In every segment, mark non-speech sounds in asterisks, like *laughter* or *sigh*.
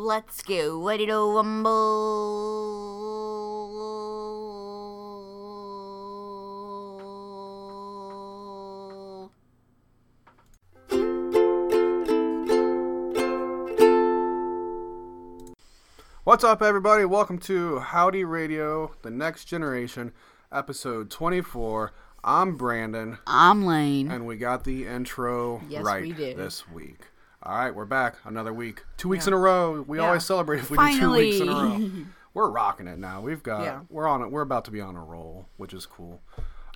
Let's go. Ready to rumble. What's up, everybody? Welcome to Howdy Radio, the next generation, episode 24. I'm Brandon, I'm Lane. and we got the intro Yes, right we did. this week. All right, we're back another week, two weeks in a row. We Yeah. always celebrate if we do two weeks in a row. Finally. *laughs* We're rocking it now. We've got Yeah. we're on it. We're about to be on a roll, which is cool.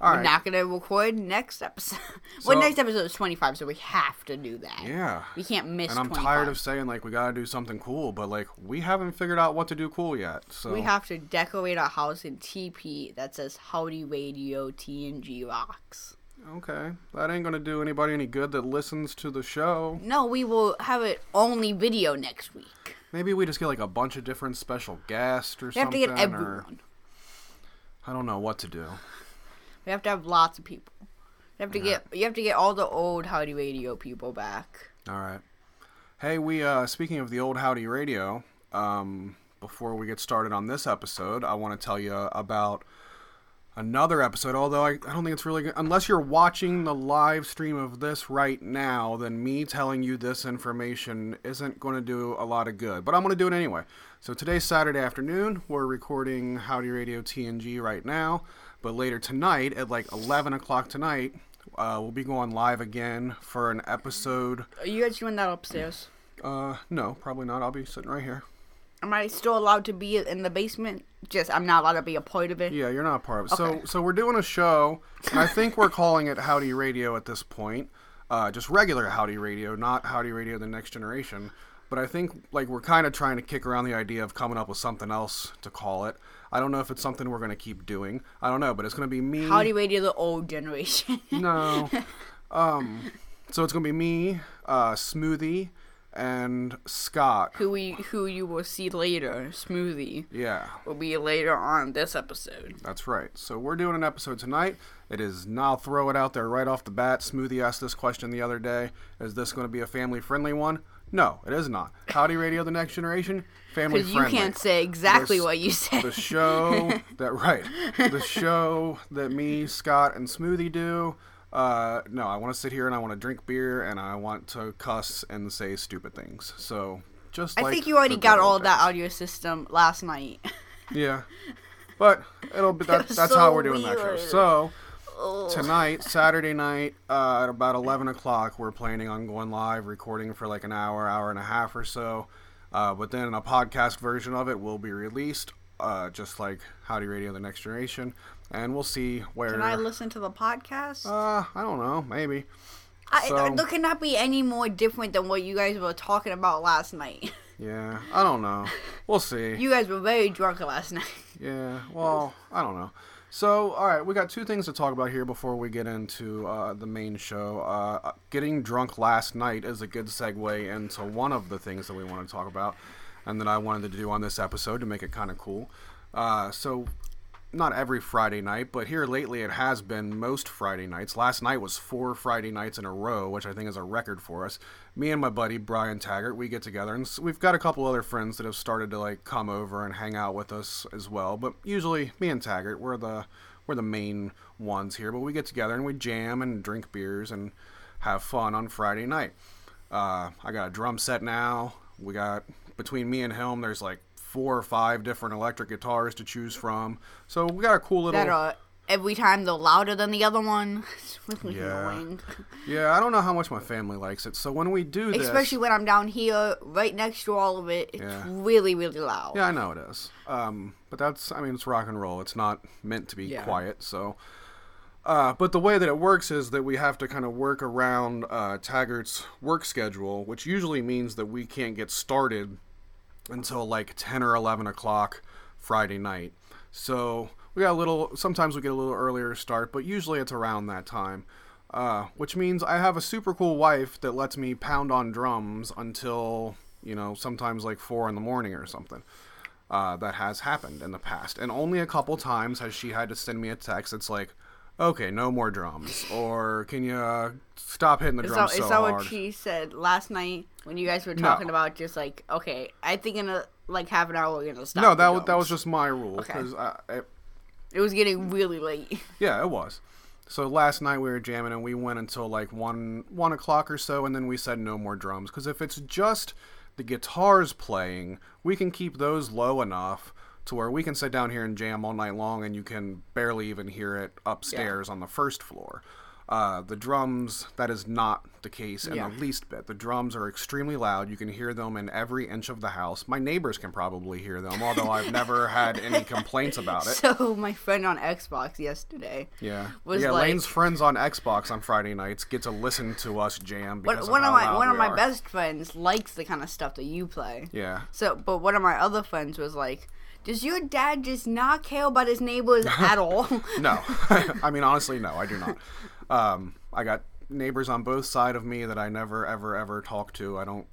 All We're right, not gonna record next episode. *laughs* well, So- next episode is 25, so we have to do that. yeah. We can't miss And I'm 25. tired of saying like we gotta do something cool, but like we haven't figured out what to do cool yet. So We have to decorate our house in TP that says Howdy Radio TNG Rocks. Okay, that ain't gonna do anybody any good that listens to the show. No, we will have it only video next week. Maybe we just get like a bunch of different special guests or We have to something. get or everyone. I don't know what to do. We have to have lots of people. You have to get you have to get all the old Howdy Radio people back. All right. Hey, we uh speaking of the old Howdy Radio, um before we get started on this episode, I want to tell you about another episode, although I, I don't think it's really good. Unless you're watching the live stream of this right now, then me telling you this information isn't going to do a lot of good. But I'm going to do it anyway. So today's Saturday afternoon. We're recording Howdy Radio TNG right now. But later tonight, at like 11 o'clock tonight, uh, we'll be going live again for an episode. Are you guys doing that upstairs? Uh, no, probably not. I'll be sitting right here. Am I still allowed to be in the basement? Just I'm not allowed to be a part of it. Yeah, you're not a part of it. Okay. So, so we're doing a show, and I think we're calling it Howdy Radio at this point. Uh, just regular Howdy Radio, not Howdy Radio: The Next Generation. But I think like we're kind of trying to kick around the idea of coming up with something else to call it. I don't know if it's something we're going to keep doing. I don't know, but it's going to be me. Howdy Radio, the old generation. No. *laughs* um. So it's going to be me, uh, Smoothie, and Scott. who we who you will see later. Smoothie Yeah. will be later on this episode. That's right. So we're doing an episode tonight. It is now throw it out there right off the bat. Smoothie asked this question the other day. Is this going to be a family friendly one? No, it is not. Howdy Radio the Next Generation, family Because you can't say exactly what you said. the show *laughs* that right. The show that me, Scott, and Smoothie do. Uh, no, I want to sit here and I want to drink beer and I want to cuss and say stupid things. So just I like think you already got all of that audio system last night. *laughs* Yeah, but it'll be that, was that's so how we're doing that show. weird. So tonight, Saturday night, uh, at about *laughs* eleven o'clock, we're planning on going live, recording for like an hour, hour and a half or so. Uh, but then a podcast version of it will be released, uh, just like Howdy Radio: The Next Generation, and we'll see where. Can I listen to the podcast? uh, I don't know, maybe. I, so- there cannot be any more different than what you guys were talking about last night. *laughs* Yeah, I don't know. We'll see. You guys were very drunk last night. *laughs* Yeah, well, I don't know. So, all right, we got two things to talk about here before we get into uh, the main show. Uh, getting drunk last night is a good segue into one of the things that we want to talk about, and that I wanted to do on this episode to make it kind of cool. Uh, so, not every Friday night, but here lately it has been most Friday nights. Last night was four Friday nights in a row, which I think is a record for us. Me and my buddy Brian Taggart, we get together, and we've got a couple other friends that have started to like come over and hang out with us as well. But usually, me and Taggart, we're the we're the main ones here. But we get together and we jam and drink beers and have fun on Friday night. Uh, I got a drum set now. We got between me and him, there's like four or five different electric guitars to choose from. So we got a cool little. That are every time they're louder than the other one. *laughs* It's really Yeah. annoying. Yeah, I don't know how much my family likes it. So when we do this, Especially when I'm down here, right next to all of it. It's Yeah. really, really loud. yeah, I know it is. Um, but that's, I mean, it's rock and roll. It's not meant to be Yeah. quiet. So, uh, but the way that it works is that we have to kind of work around uh, Taggart's work schedule, which usually means that we can't get started until like 10 or 11 o'clock Friday night. So we got a little, sometimes we get a little earlier start, but usually it's around that time. Uh, which means I have a super cool wife that lets me pound on drums until, you know, sometimes like 4 in the morning or something. Uh, that has happened in the past. And only a couple times has she had to send me a text. It's like, okay, no more drums, or can you uh, stop hitting the drums so is that hard? what she said last night when you guys were No. talking about just like okay, I think in a like half an hour we're gonna stop. no, that was that was just my rule Okay. because I, It was getting really late. *laughs* Yeah, it was. So last night we were jamming and we went until like one one o'clock or so, and then we said no more drums because if it's just the guitars playing, we can keep those low enough to where we can sit down here and jam all night long, and you can barely even hear it upstairs on the first floor. Uh, the drums, that is not the case in Yeah. the least bit. The drums are extremely loud. You can hear them in every inch of the house. My neighbors can probably hear them, although I've *laughs* never had any complaints about it. So my friend on Xbox yesterday. Yeah, was yeah. like- Lane's friends on Xbox on Friday nights get to listen to us jam One, because one of, of my one of my are. best friends likes the kind of stuff that you play. Yeah, So, but one of my other friends was like, "Does your dad just not care about his neighbors *laughs* at all?" no. *laughs* I mean, honestly, no, I do not. Um, I got neighbors on both side of me that I never, ever, ever talk to. I don't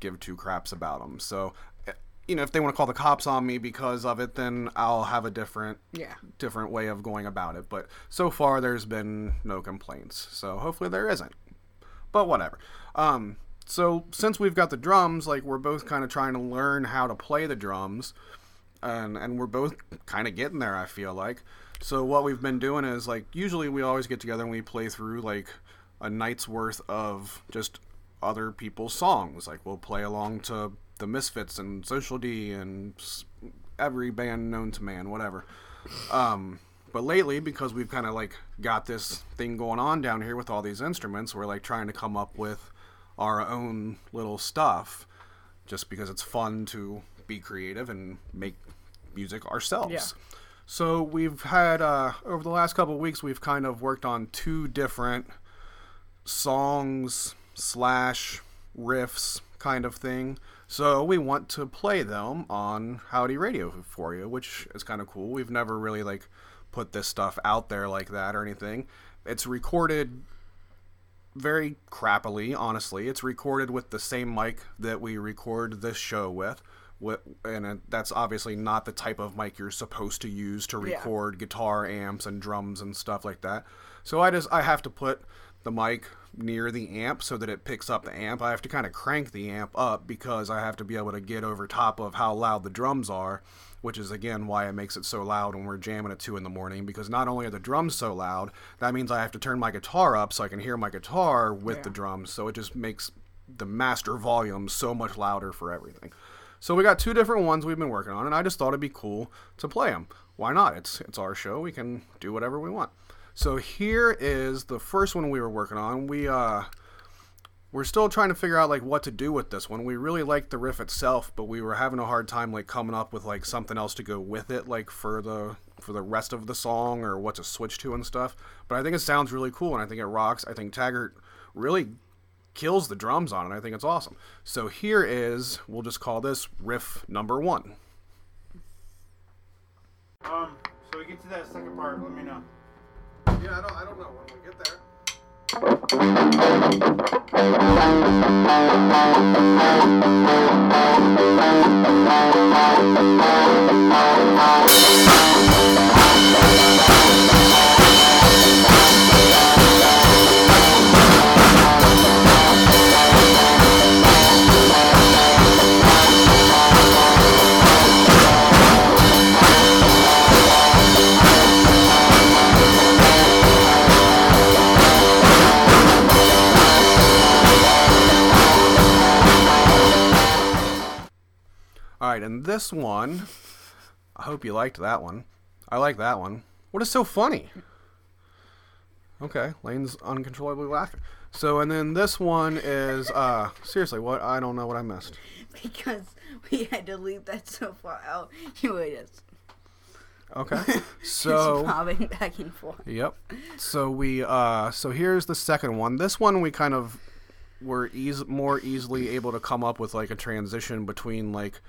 give two craps about them. So, eh, you know, if they want to call the cops on me because of it, then I'll have a different, Yeah. different way of going about it. But so far, there's been no complaints. So hopefully, there isn't. but whatever. Um, so since we've got the drums, like we're both kind of trying to learn how to play the drums, and and we're both kind of getting there. I feel like. So what we've been doing is like usually we always get together and we play through like a night's worth of just other people's songs. Like we'll play along to the Misfits and Social D and every band known to man, whatever. Um, but lately, because we've kind of like got this thing going on down here with all these instruments, we're like trying to come up with our own little stuff, just because it's fun to be creative and make music ourselves. Yeah. So we've had uh, over the last couple weeks, we've kind of worked on two different songs slash riffs kind of thing. So we want to play them on Howdy Radio for you, which is kind of cool. We've never really like put this stuff out there like that or anything. It's recorded very crappily, honestly. It's recorded with the same mic that we record this show with. And uh, that's obviously not the type of mic you're supposed to use to Yeah. record guitar amps and drums and stuff like that. So I just I have to put the mic near the amp so that it picks up the amp. I have to kind of crank the amp up because I have to be able to get over top of how loud the drums are, which is again why it makes it so loud when we're jamming at two in the morning. Because not only are the drums so loud, that means I have to turn my guitar up so I can hear my guitar with the drums. So it just makes the master volume so much louder for everything. So we got two different ones we've been working on, and I just thought it'd be cool to play them. Why not? It's it's our show. We can do whatever we want. So here is the first one we were working on. We uh we're still trying to figure out like what to do with this one. We really liked the riff itself, but we were having a hard time like coming up with like something else to go with it, like for the for the rest of the song or what to switch to and stuff. But I think it sounds really cool and I think it rocks. I think Taggart really kills the drums on it. I think it's awesome. So here is we'll just call this riff number one. Um, so we get to that second part, let me know. Yeah, I don't, I don't know when we get there. *laughs* right, and this one, I hope you liked that one. I like that one. What is so funny? Okay, Lane's uncontrollably laughing. So, and then this one is uh seriously, what? I don't know what I missed. because we had to leave that so far out. You were just, Okay, *laughs* so bobbing back and forth. Yep. So we uh so here's the second one. This one we kind of were eas- more easily able to come up with like a transition between like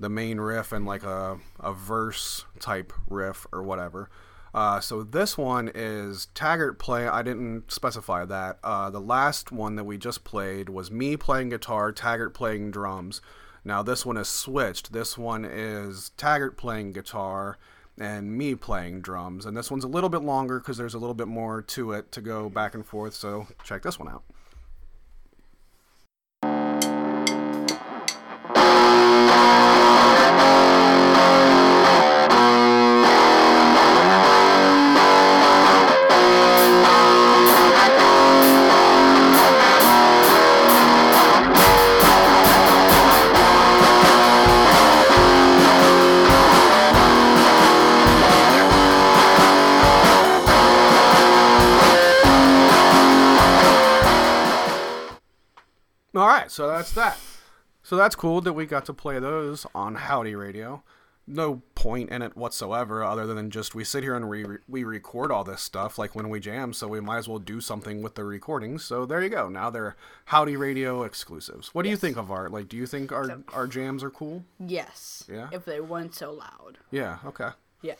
the main riff and like a a verse type riff or whatever. Uh, so this one is Taggart play. I didn't specify that. Uh, the last one that we just played was me playing guitar, Taggart playing drums. Now this one is switched. This one is Taggart playing guitar, and me playing drums. And this one's a little bit longer because there's a little bit more to it to go back and forth. So check this one out. All right, so that's that. So that's cool that we got to play those on Howdy Radio. No point in it whatsoever, other than just we sit here and we we record all this stuff like when we jam. So we might as well do something with the recordings. So there you go. Now they're Howdy Radio exclusives. What do you think of art? Like, do you think our So- our jams are cool? Yes. Yeah? If they weren't so loud. Yeah. Okay. Yeah.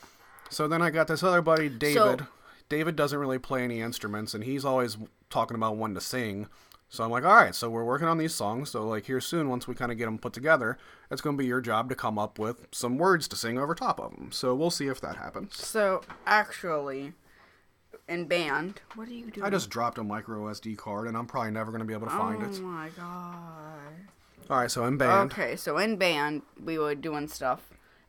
So then I got this other buddy, David. David doesn't really play any instruments, and he's always talking about one to sing. So I'm like, all right, so we're working on these songs. So like here soon, once we kind of get them put together, it's going to be your job to come up with some words to sing over top of them. So we'll see if that happens. So actually, in band, what are you doing? I just dropped a micro SD card, and I'm probably never going to be able to find it. Oh my god. All right, so in band, Okay, so in band we were doing stuff,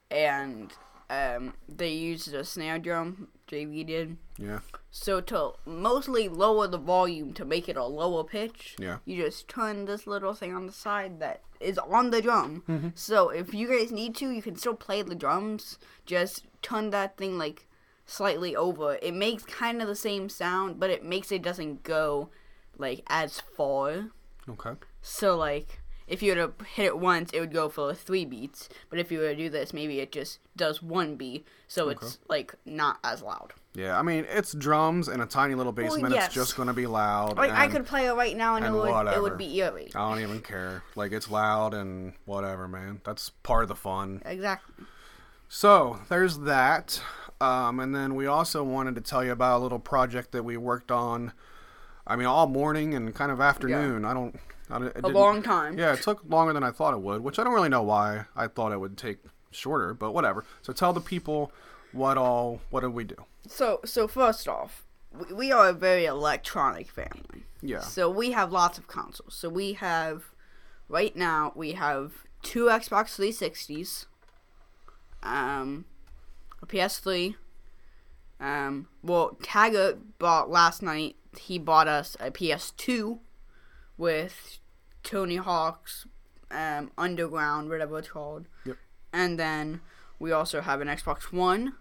and um, they used a snare drum. JV did. yeah, So to mostly lower the volume to make it a lower pitch, Yeah. you just turn this little thing on the side that is on the drum. Mm-hmm. So if you guys need to, you can still play the drums. Just turn that thing like slightly over. It makes kind of the same sound, but it makes it doesn't go like as far. okay, So like if you were to hit it once, it would go for three beats. But if you were to do this, maybe it just does one beat, so it's like not as loud. yeah. I mean, it's drums in a tiny little basement. yes. It's just going to be loud. Like I and- could play it right now and, it and would it would be eerie. I don't even care. Like it's loud and whatever, man. That's part of the fun. Exactly. So there's that. Um, and then we also wanted to tell you about a little project that we worked on. I mean, all morning and kind of afternoon. I don't. I, don't- it A long time. Yeah, it took longer than I thought it would, which I don't really know why. I thought it would take shorter, but whatever. So tell the people what all. What did we do? So so first off, we, we are a very electronic family. Yeah. So we have lots of consoles. So we have right now we have two Xbox 360s, um, a PS3. Um, well, Taggart bought last night. He bought us a PS2 with Tony Hawk's um, Underground, whatever it's called. Yep. And then we also have an Xbox One,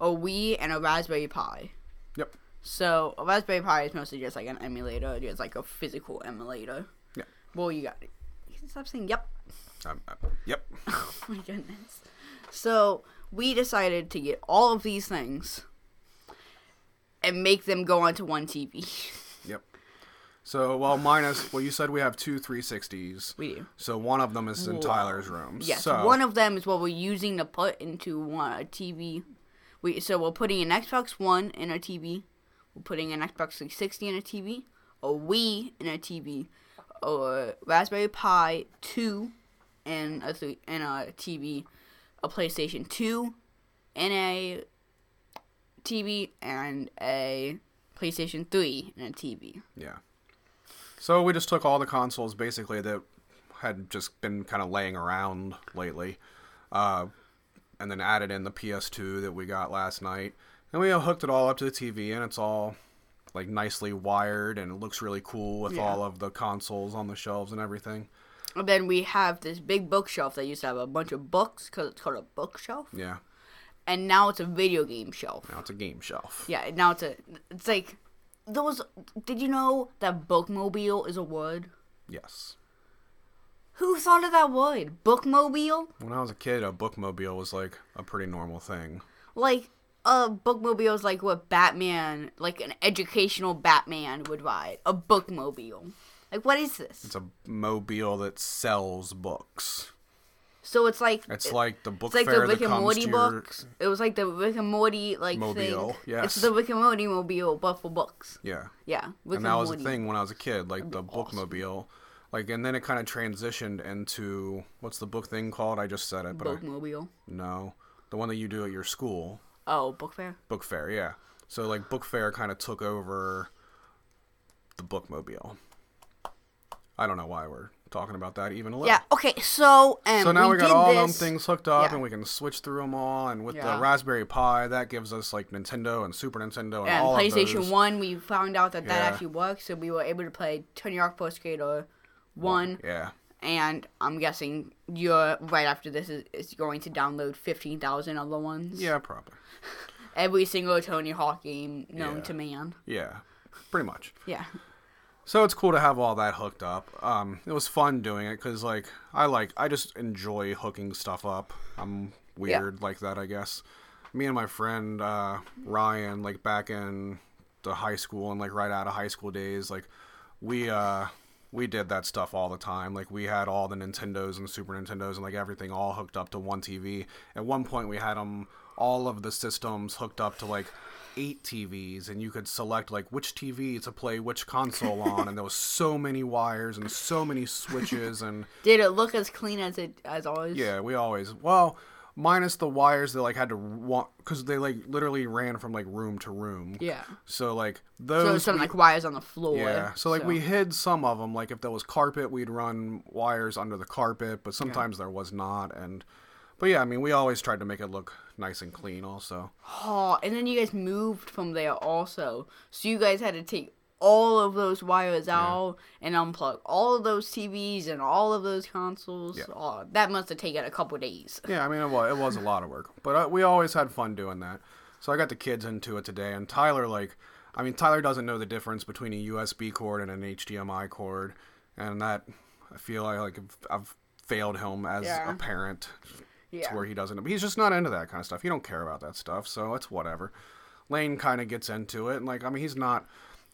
a Wii, and a Raspberry Pi. Yep. So a Raspberry Pi is mostly just like an emulator. It's like a physical emulator. Yeah. Well, you got it. You can stop saying yep. Um, uh, yep. *laughs* Oh my goodness. So we decided to get all of these things and make them go onto one TV. *laughs* So, well, minus. Well, you said we have two 360s. we do. So one of them is in Whoa. Tyler's room. Yes. So, One of them is what we're using to put into one a TV. We so we're putting an Xbox One in a TV. We're putting an Xbox 360 in a TV. A Wii in a TV. A Raspberry Pi 2 in a in a TV. A PlayStation 2 in a TV and a PlayStation 3 in a TV. Yeah. So we just took all the consoles basically that had just been kind of laying around lately, uh, and then added in the PS2 that we got last night, and we hooked it all up to the TV, and it's all like nicely wired, and it looks really cool with Yeah. all of the consoles on the shelves and everything. And then we have this big bookshelf that used to have a bunch of books because it's called a bookshelf. Yeah. and now it's a video game shelf. Now it's a game shelf. Yeah, now it's a. It's like those. Did you know that bookmobile is a word? Yes. Who thought of that word? Bookmobile? When I was a kid, a bookmobile was like a pretty normal thing. Like a bookmobile is like what Batman, like an educational Batman would ride. A bookmobile. Like what is this? It's a mobile that sells books. So it's like It's like the book it's like fair the Rick that and comes Morty your books. It was like the Rick and Morty like Mobile, thing. yes. It's the Rick and Morty mobile, but for books. yeah. Yeah, Rick and that was the Morty. thing when I was a kid, like the be awesome. bookmobile, like, and then it kind of transitioned into what's the book thing called? I just said it, but I, Bookmobile. no, the one that you do at your school, Oh, book fair. book fair. Yeah. So like book fair kind of took over the bookmobile. I don't know why we're talking about that even a little. Yeah. Okay. So um, So now we, got did all them things hooked up, yeah. and we can switch through them all. And with Yeah. the Raspberry Pi, that gives us like Nintendo and Super Nintendo and, And all of PlayStation. One, we found out that that Yeah. actually works, so we were able to play Tony Hawk Pro Skater One, Yeah, and I'm guessing you're right after this is, is going to download fifteen thousand other ones. yeah, probably. *laughs* Every single Tony Hawk game known to man. Yeah, pretty much. Yeah. So it's cool to have all that hooked up. Um, it was fun doing it because like I like I just enjoy hooking stuff up. I'm weird like that, I guess. Me and my friend uh, Ryan, like back in the high school and like right out of high school days, like we uh, we did that stuff all the time. Like we had all the Nintendos and Super Nintendos and like everything all hooked up to one TV. At one point, we had them all of the systems hooked up to like eight TVs, and you could select like which TV to play which console on. And there was so *laughs* many wires and so many switches and *laughs* Did it look as clean as it as always? yeah, we always well. Minus the wires that like had to want because they like literally ran from like room to room. Yeah. So like those. So some we- like wires on the floor. yeah. So like we hid some of them. Like if there was carpet, we'd run wires under the carpet, but sometimes there was not. And but yeah, I mean, we always tried to make it look nice and clean. Also, Oh, and then you guys moved from there also. So you guys had to take all of those wires out and unplug all of those TVs and all of those consoles. Yeah. Oh, that must have taken a couple days. *laughs* yeah. I mean, it was it was a lot of work, but uh, we always had fun doing that. So I got the kids into it today, and Tyler like, I mean, Tyler doesn't know the difference between a USB cord and an HDMI cord, and that I feel like, like I've, I've failed him as Yeah. a parent Yeah. to where he doesn't. He's just not into that kind of stuff. He don't care about that stuff, so it's whatever. Lane kind of gets into it, and like I mean, he's not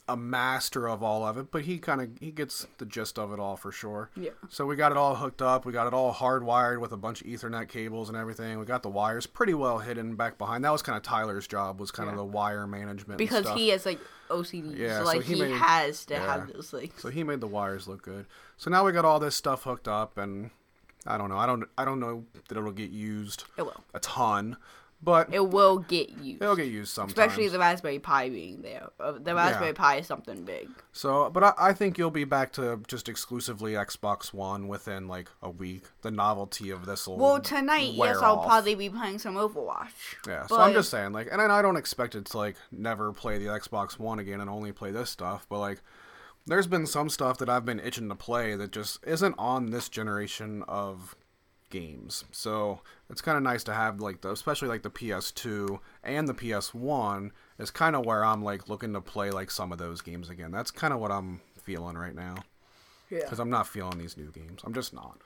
a master of all of it, but he kind of he gets the gist of it all for sure. Yeah. So we got it all hooked up. We got it all hardwired with a bunch of Ethernet cables and everything. We got the wires pretty well hidden back behind. That was kind of Tyler's job was kind of Yeah. the wire management Because he has like OCD. Yeah, so so he he, made- has to yeah. have those like So he made the wires look good. So now we got all this stuff hooked up, and I don't know. I don't. I don't know that it'll get used it will. a ton, but It will get used. it'll get used sometimes. Especially the Raspberry Pi being there. Uh, the Raspberry Pi is something big. So, but I, I think you'll be back to just exclusively Xbox One within like a week. The novelty of this will. Well, tonight, yes, I'll probably be playing some Overwatch. Yeah, so I'm just saying, like, and I don't expect it to like never play the Xbox One again and only play this stuff, but like, there's been some stuff that I've been itching to play that just isn't on this generation of games. So it's kind of nice to have like the, especially like the PS2 and the PS1 is kind of where I'm like looking to play like some of those games again. That's kind of what I'm feeling right now Yeah. because I'm not feeling these new games. I'm just not.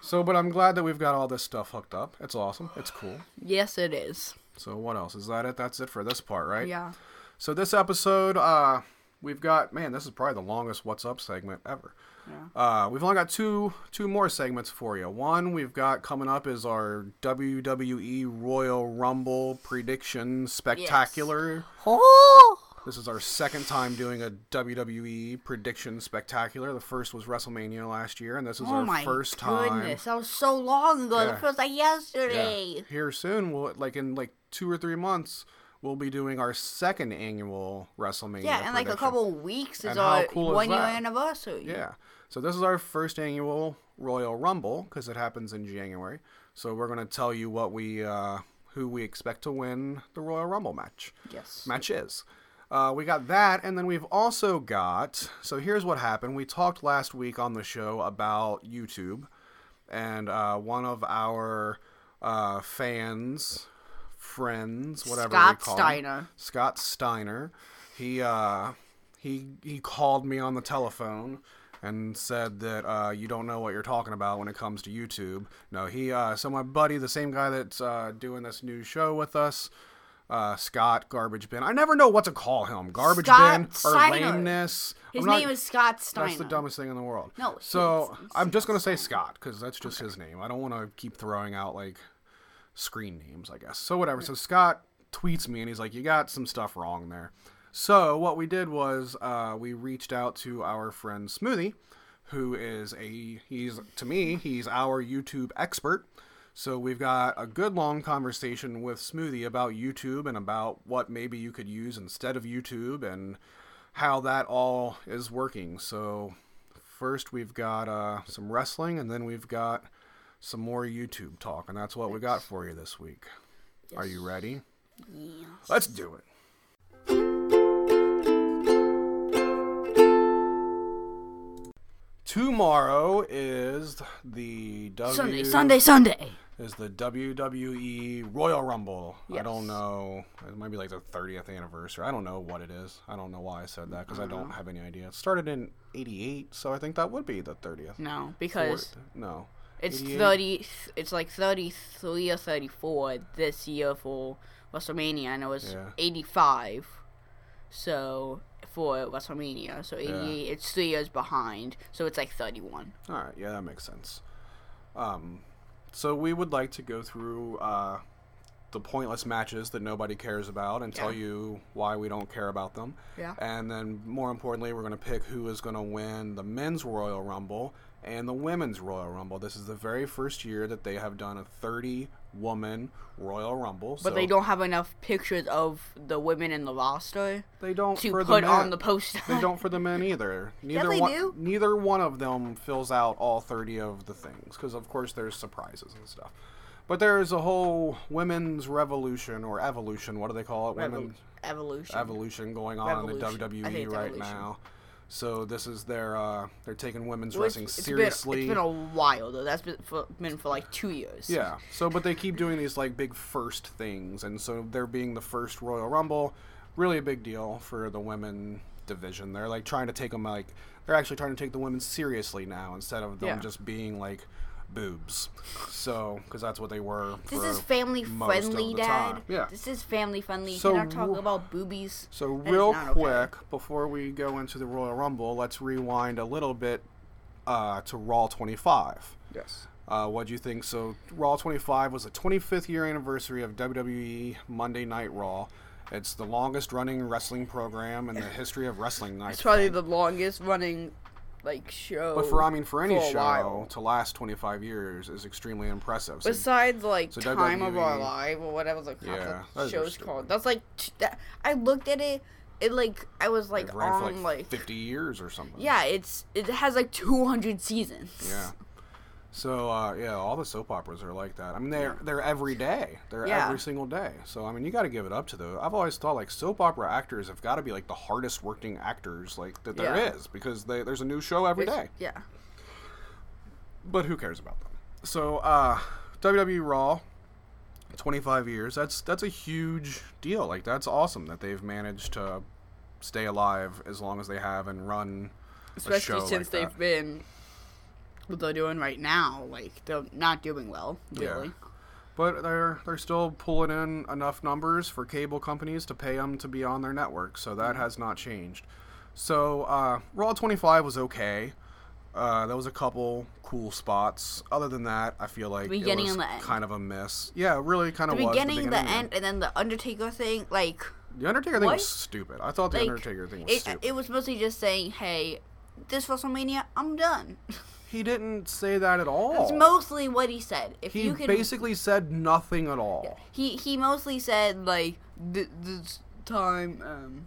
So, but I'm glad that we've got all this stuff hooked up. It's awesome. It's cool. Yes, it is. So what else? Is that it? That's it for this part, right? Yeah. So this episode, uh, we've got man, this is probably the longest "What's Up" segment ever. Uh, we've only got two two more segments for you. One we've got coming up is our WWE Royal Rumble prediction spectacular. Oh! This is our second time doing a WWE prediction spectacular. The first was WrestleMania last year, and this is Oh our my first time. Oh goodness, that was so long ago. Yeah. That feels like yesterday. Yeah. Here soon, we'll like in like two or three months, we'll be doing our second annual WrestleMania. Yeah, and like a couple weeks is our cool is one year anniversary. Yeah. So this is our first annual Royal Rumble because it happens in January. So we're gonna tell you what we uh, who we expect to win the Royal Rumble match. Yes. Matches. Uh, we got that, and then we've also got. So here's what happened. We talked last week on the show about YouTube, and uh, one of our uh, fans, friends, whatever Scott call Steiner. him, Scott Steiner, he uh, he he called me on the telephone and said that uh, you don't know what you're talking about when it comes to YouTube. No, he uh, so my buddy, the same guy that's uh, doing this new show with us. Uh, Scott Garbage Bin. I never know what to call him. Garbage Scott Bin or Steiner. lameness. His not- name is Scott Steiner. That's the dumbest thing in the world. No, So I'm just gonna say Scott because that's just his name. I don't want to keep throwing out like screen names, I guess. So whatever. So Scott tweets me and he's like, "You got some stuff wrong there." So what we did was uh, we reached out to our friend Smoothie, who is a he's to me he's our YouTube expert. So we've got a good long conversation with Smoothie about YouTube and about what maybe you could use instead of YouTube and how that all is working. So first we've got uh, some wrestling and then we've got some more YouTube talk, and that's what we got for you this week. Are you ready? Yeah. Let's do it. Tomorrow is the W Sunday, Sunday, Sunday. is the WWE Royal Rumble. Yes. I don't know. It might be like the 30th anniversary. I don't know what it is. I don't know why I said that because I don't uh-huh. have any idea. It started in 88, so I think that would be the 30th. No, because Fourth- no. It's 88? thirty. It's like thirty-three or thirty-four this year for WrestleMania, and it was Yeah. eighty-five. So for WrestleMania, so eighty-eight. It's three years behind, so it's like thirty-one. All right, yeah, that makes sense. Um, so we would like to go through uh, the pointless matches that nobody cares about and tell you why we don't care about them. Yeah. And then, more importantly, we're going to pick who is going to win the men's Royal Rumble and the women's Royal Rumble. This is the very first year that they have done a 30 woman Royal Rumble. But they don't have enough pictures of the women in the roster They don't to for put the on the poster. They don't for the men *laughs* either. Neither they one, do. Neither one of them fills out all thirty of the things because, of course, there's surprises and stuff. But there's a whole women's revolution or evolution. What do they call it? Revol- Women's evolution. evolution going on in the Revolution. I think WWE right evolution. now. So this is their uh, they're taking women's it's- wrestling it's been- seriously. it's been a while though. That's been for, been for like two years. Yeah. So, but they keep doing these like big first things, and so they're being the first Royal Rumble, really a big deal for the women division. They're like trying to take them like they're actually trying to take the women seriously now instead of them Yeah. just being like boobs. So, because that's what they were. This for is family most friendly, Dad. time. Yeah. This is family friendly. So You're not talking about boobies. So That is real not okay. quick, before we go into the Royal Rumble, let's rewind a little bit uh, to Raw 25. Yes. Uh, what do you think? So, Raw 25 was the 25th year anniversary of WWE Monday Night Raw. It's the longest running wrestling program in the history of wrestling. I It's probably the longest running like show. But for I mean, for any for show while. to last 25 years is extremely impressive. So, Besides like so Time of Our WWE Life or whatever the Yeah, the those are show's called. That's like t- that, I looked at it. It like I was like on like, like 50 years or something. yeah. It's it has like 200 seasons. Yeah. So uh, yeah, all the soap operas are like that. I mean, they're they're every day. They're Yeah. every single day. So I mean, you got to give it up to the. I've always thought like soap opera actors have got to be like the hardest working actors like that there Yeah. is because they, there's a new show every day. Yeah. But who cares about them? So uh, WWE Raw, 25 years. That's that's a huge deal. Like that's awesome that they've managed to stay alive as long as they have and run. Especially like since they've been what they're doing right now. Like they're not doing well. Yeah. But they're they're still pulling in enough numbers for cable companies to pay them to be on their network, so that has not changed. So uh, Raw 25 was okay. Uh, there was a couple cool spots. Other than that, I feel like beginning it was the kind of a miss. Yeah, really kind The of was. beginning, the and end, and then the Undertaker thing. Like The Undertaker thing was stupid. I thought the like Undertaker thing was it, stupid. it was mostly just saying, "Hey, this WrestleMania, I'm done." *laughs* he didn't say that at all. That's mostly what he said. If he you can, basically said nothing at all. he he mostly said like this time, um,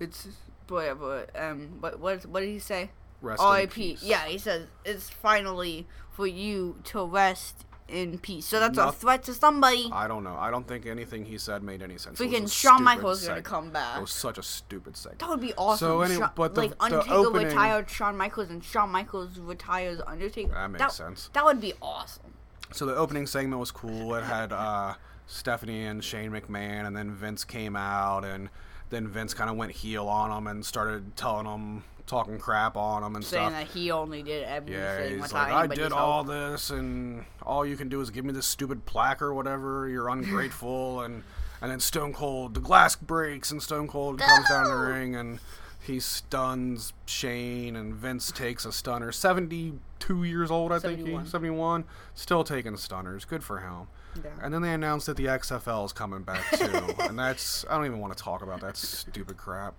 it's whatever. Um, what what what did he say? Rest R.I.P. peace. Yeah, he says it's finally for you to rest in peace. So that's a threat to somebody. I don't know. I don't think anything he said made any sense. It was a Freaking Shawn Michaels gonna come back. It was such a stupid segment. That would be awesome. So anyway, but the- like the Undertaker opening- retired Shawn Michaels and Shawn Michaels retires Undertaker. That makes sense. That would be awesome. So the opening segment was cool. It had uh, Stephanie and Shane McMahon, and then Vince came out, and then Vince kind of went heel on them and started telling them, talking crap on him and Saying stuff. that he only did everything Yeah, he's like, I did help. all this, and all you can do is give me this stupid plaque or whatever. You're *laughs* ungrateful, and and then Stone Cold, the glass breaks, and Stone Cold comes down the ring, and he stuns Shane, and Vince takes a stunner. Seventy-two years old, I think he, 71. seventy-one, still taking stunners. Good for him. Yeah. And then they announced that the XFL is coming back too, *laughs* and that's I don't even want to talk about that stupid crap.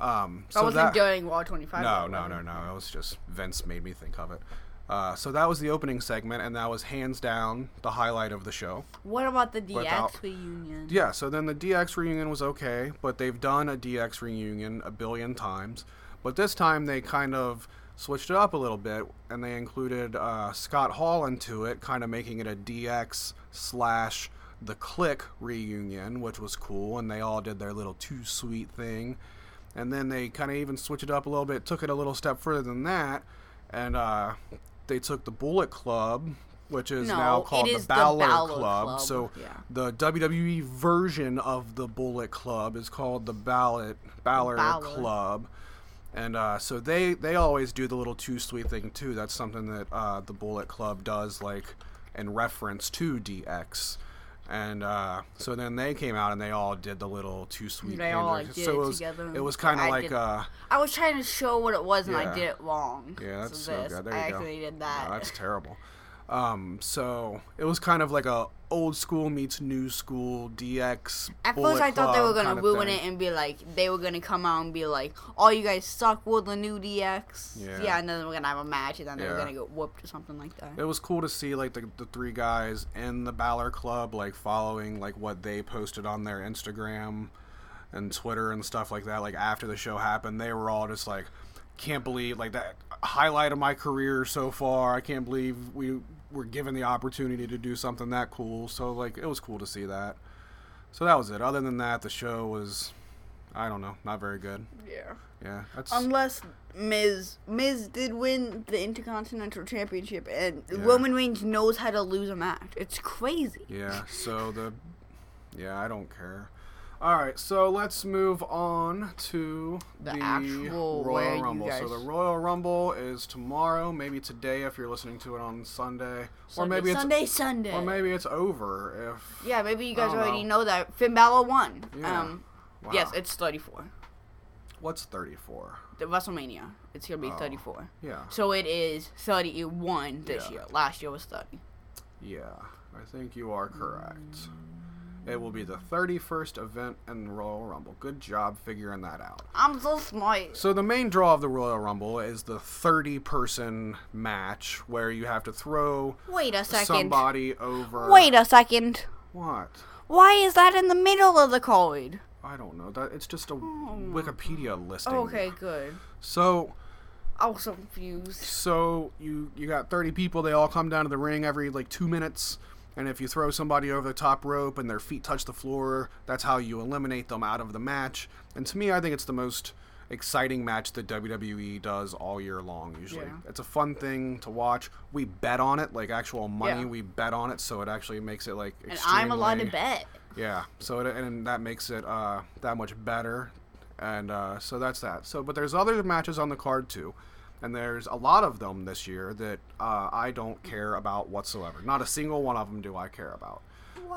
Um, so wasn't that, during Raw 25. no, no, no, no. It was just Vince made me think of it. Uh, so that was the opening segment, and that was hands down the highlight of the show. What about the DX Without- reunion? Yeah, so then the DX reunion was okay, but they've done a DX reunion a billion times. But this time they kind of switched it up a little bit, and they included uh, Scott Hall into it, kind of making it a DX slash the Kliq reunion, which was cool, and they all did their little too sweet thing. And then they kind of even switched it up a little bit, took it a little step further than that, and uh, they took the Bullet Club, which is No, now called the is the Balor, Balor Club. Club, So yeah. the WWE version of the Bullet Club is called the Ballot Balor, Balor. Club. And uh, so they, they always do the little too sweet thing too. That's something that uh, the Bullet Club does, like in reference to DX. And uh, so then they came out and they all did the little two sweet. They all, like, did so it was, together. It was kind of like did- uh, I was trying to show what it was, and Yeah. I did it wrong. Yeah, that's so, this, good. There I you go. actually did that. No, that's terrible. Um, so it was kind of like a old school meets new school DX. At Bullet first, I thought they were gonna ruin thing. it and be like, they were gonna come out and be like, "All you guys suck with the new DX." Yeah. yeah and then we're gonna have a match, and then they were gonna get whooped or something like that. It was cool to see like the, the three guys in the Balor Club like following like what they posted on their Instagram and Twitter and stuff like that. Like after the show happened, they were all just like, "Can't believe like that highlight of my career so far. I can't believe we were given the opportunity to do something that cool." So like it was cool to see that. So that was it. Other than that, the show was, I don't know, not very good. Yeah. Yeah, that's Unless Miz Miz did win the Intercontinental Championship, and Yeah. Roman Reigns knows how to lose a match. It's crazy. Yeah, so the yeah, I don't care. All right, so let's move on to The the, actual Royal Rumble. So the Royal Rumble is tomorrow, maybe today if you're listening to it on Sunday, or maybe it's Sunday, Sunday. or maybe it's over if yeah, maybe you guys already know. know. that Finn Balor won. Yeah. Um, wow. yes, it's 34. what's 34? The WrestleMania. It's gonna be Oh. 34. Yeah, So it is 31 this Yeah. year. Last year was 30. yeah, I think you are correct. It will be the 31st event in the Royal Rumble. Good job figuring that out. I'm so smart. So the main draw of the Royal Rumble is the 30 person match where you have to throw Wait a second. somebody over. Wait a second. What? Why is that in the middle of the card? I don't know. That it's just a hmm. Wikipedia listing. Oh, Okay, good. So I was so confused. so you you got 30 people. They all come down to the ring every like two minutes. And if you throw somebody over the top rope and their feet touch the floor, that's how you eliminate them out of the match. And to me, I think it's the most exciting match that WWE does all year long. Usually, Yeah. it's a fun thing to watch. We bet on it, like actual money. Yeah. We bet on it, so it actually makes it like. And I'm allowed to bet. Yeah, so it, and that makes it uh, that much better, and uh, so that's that. So, but there's other matches on the card too, and there's a lot of them this year that uh, I don't care about whatsoever. Not a single one of them do I care about.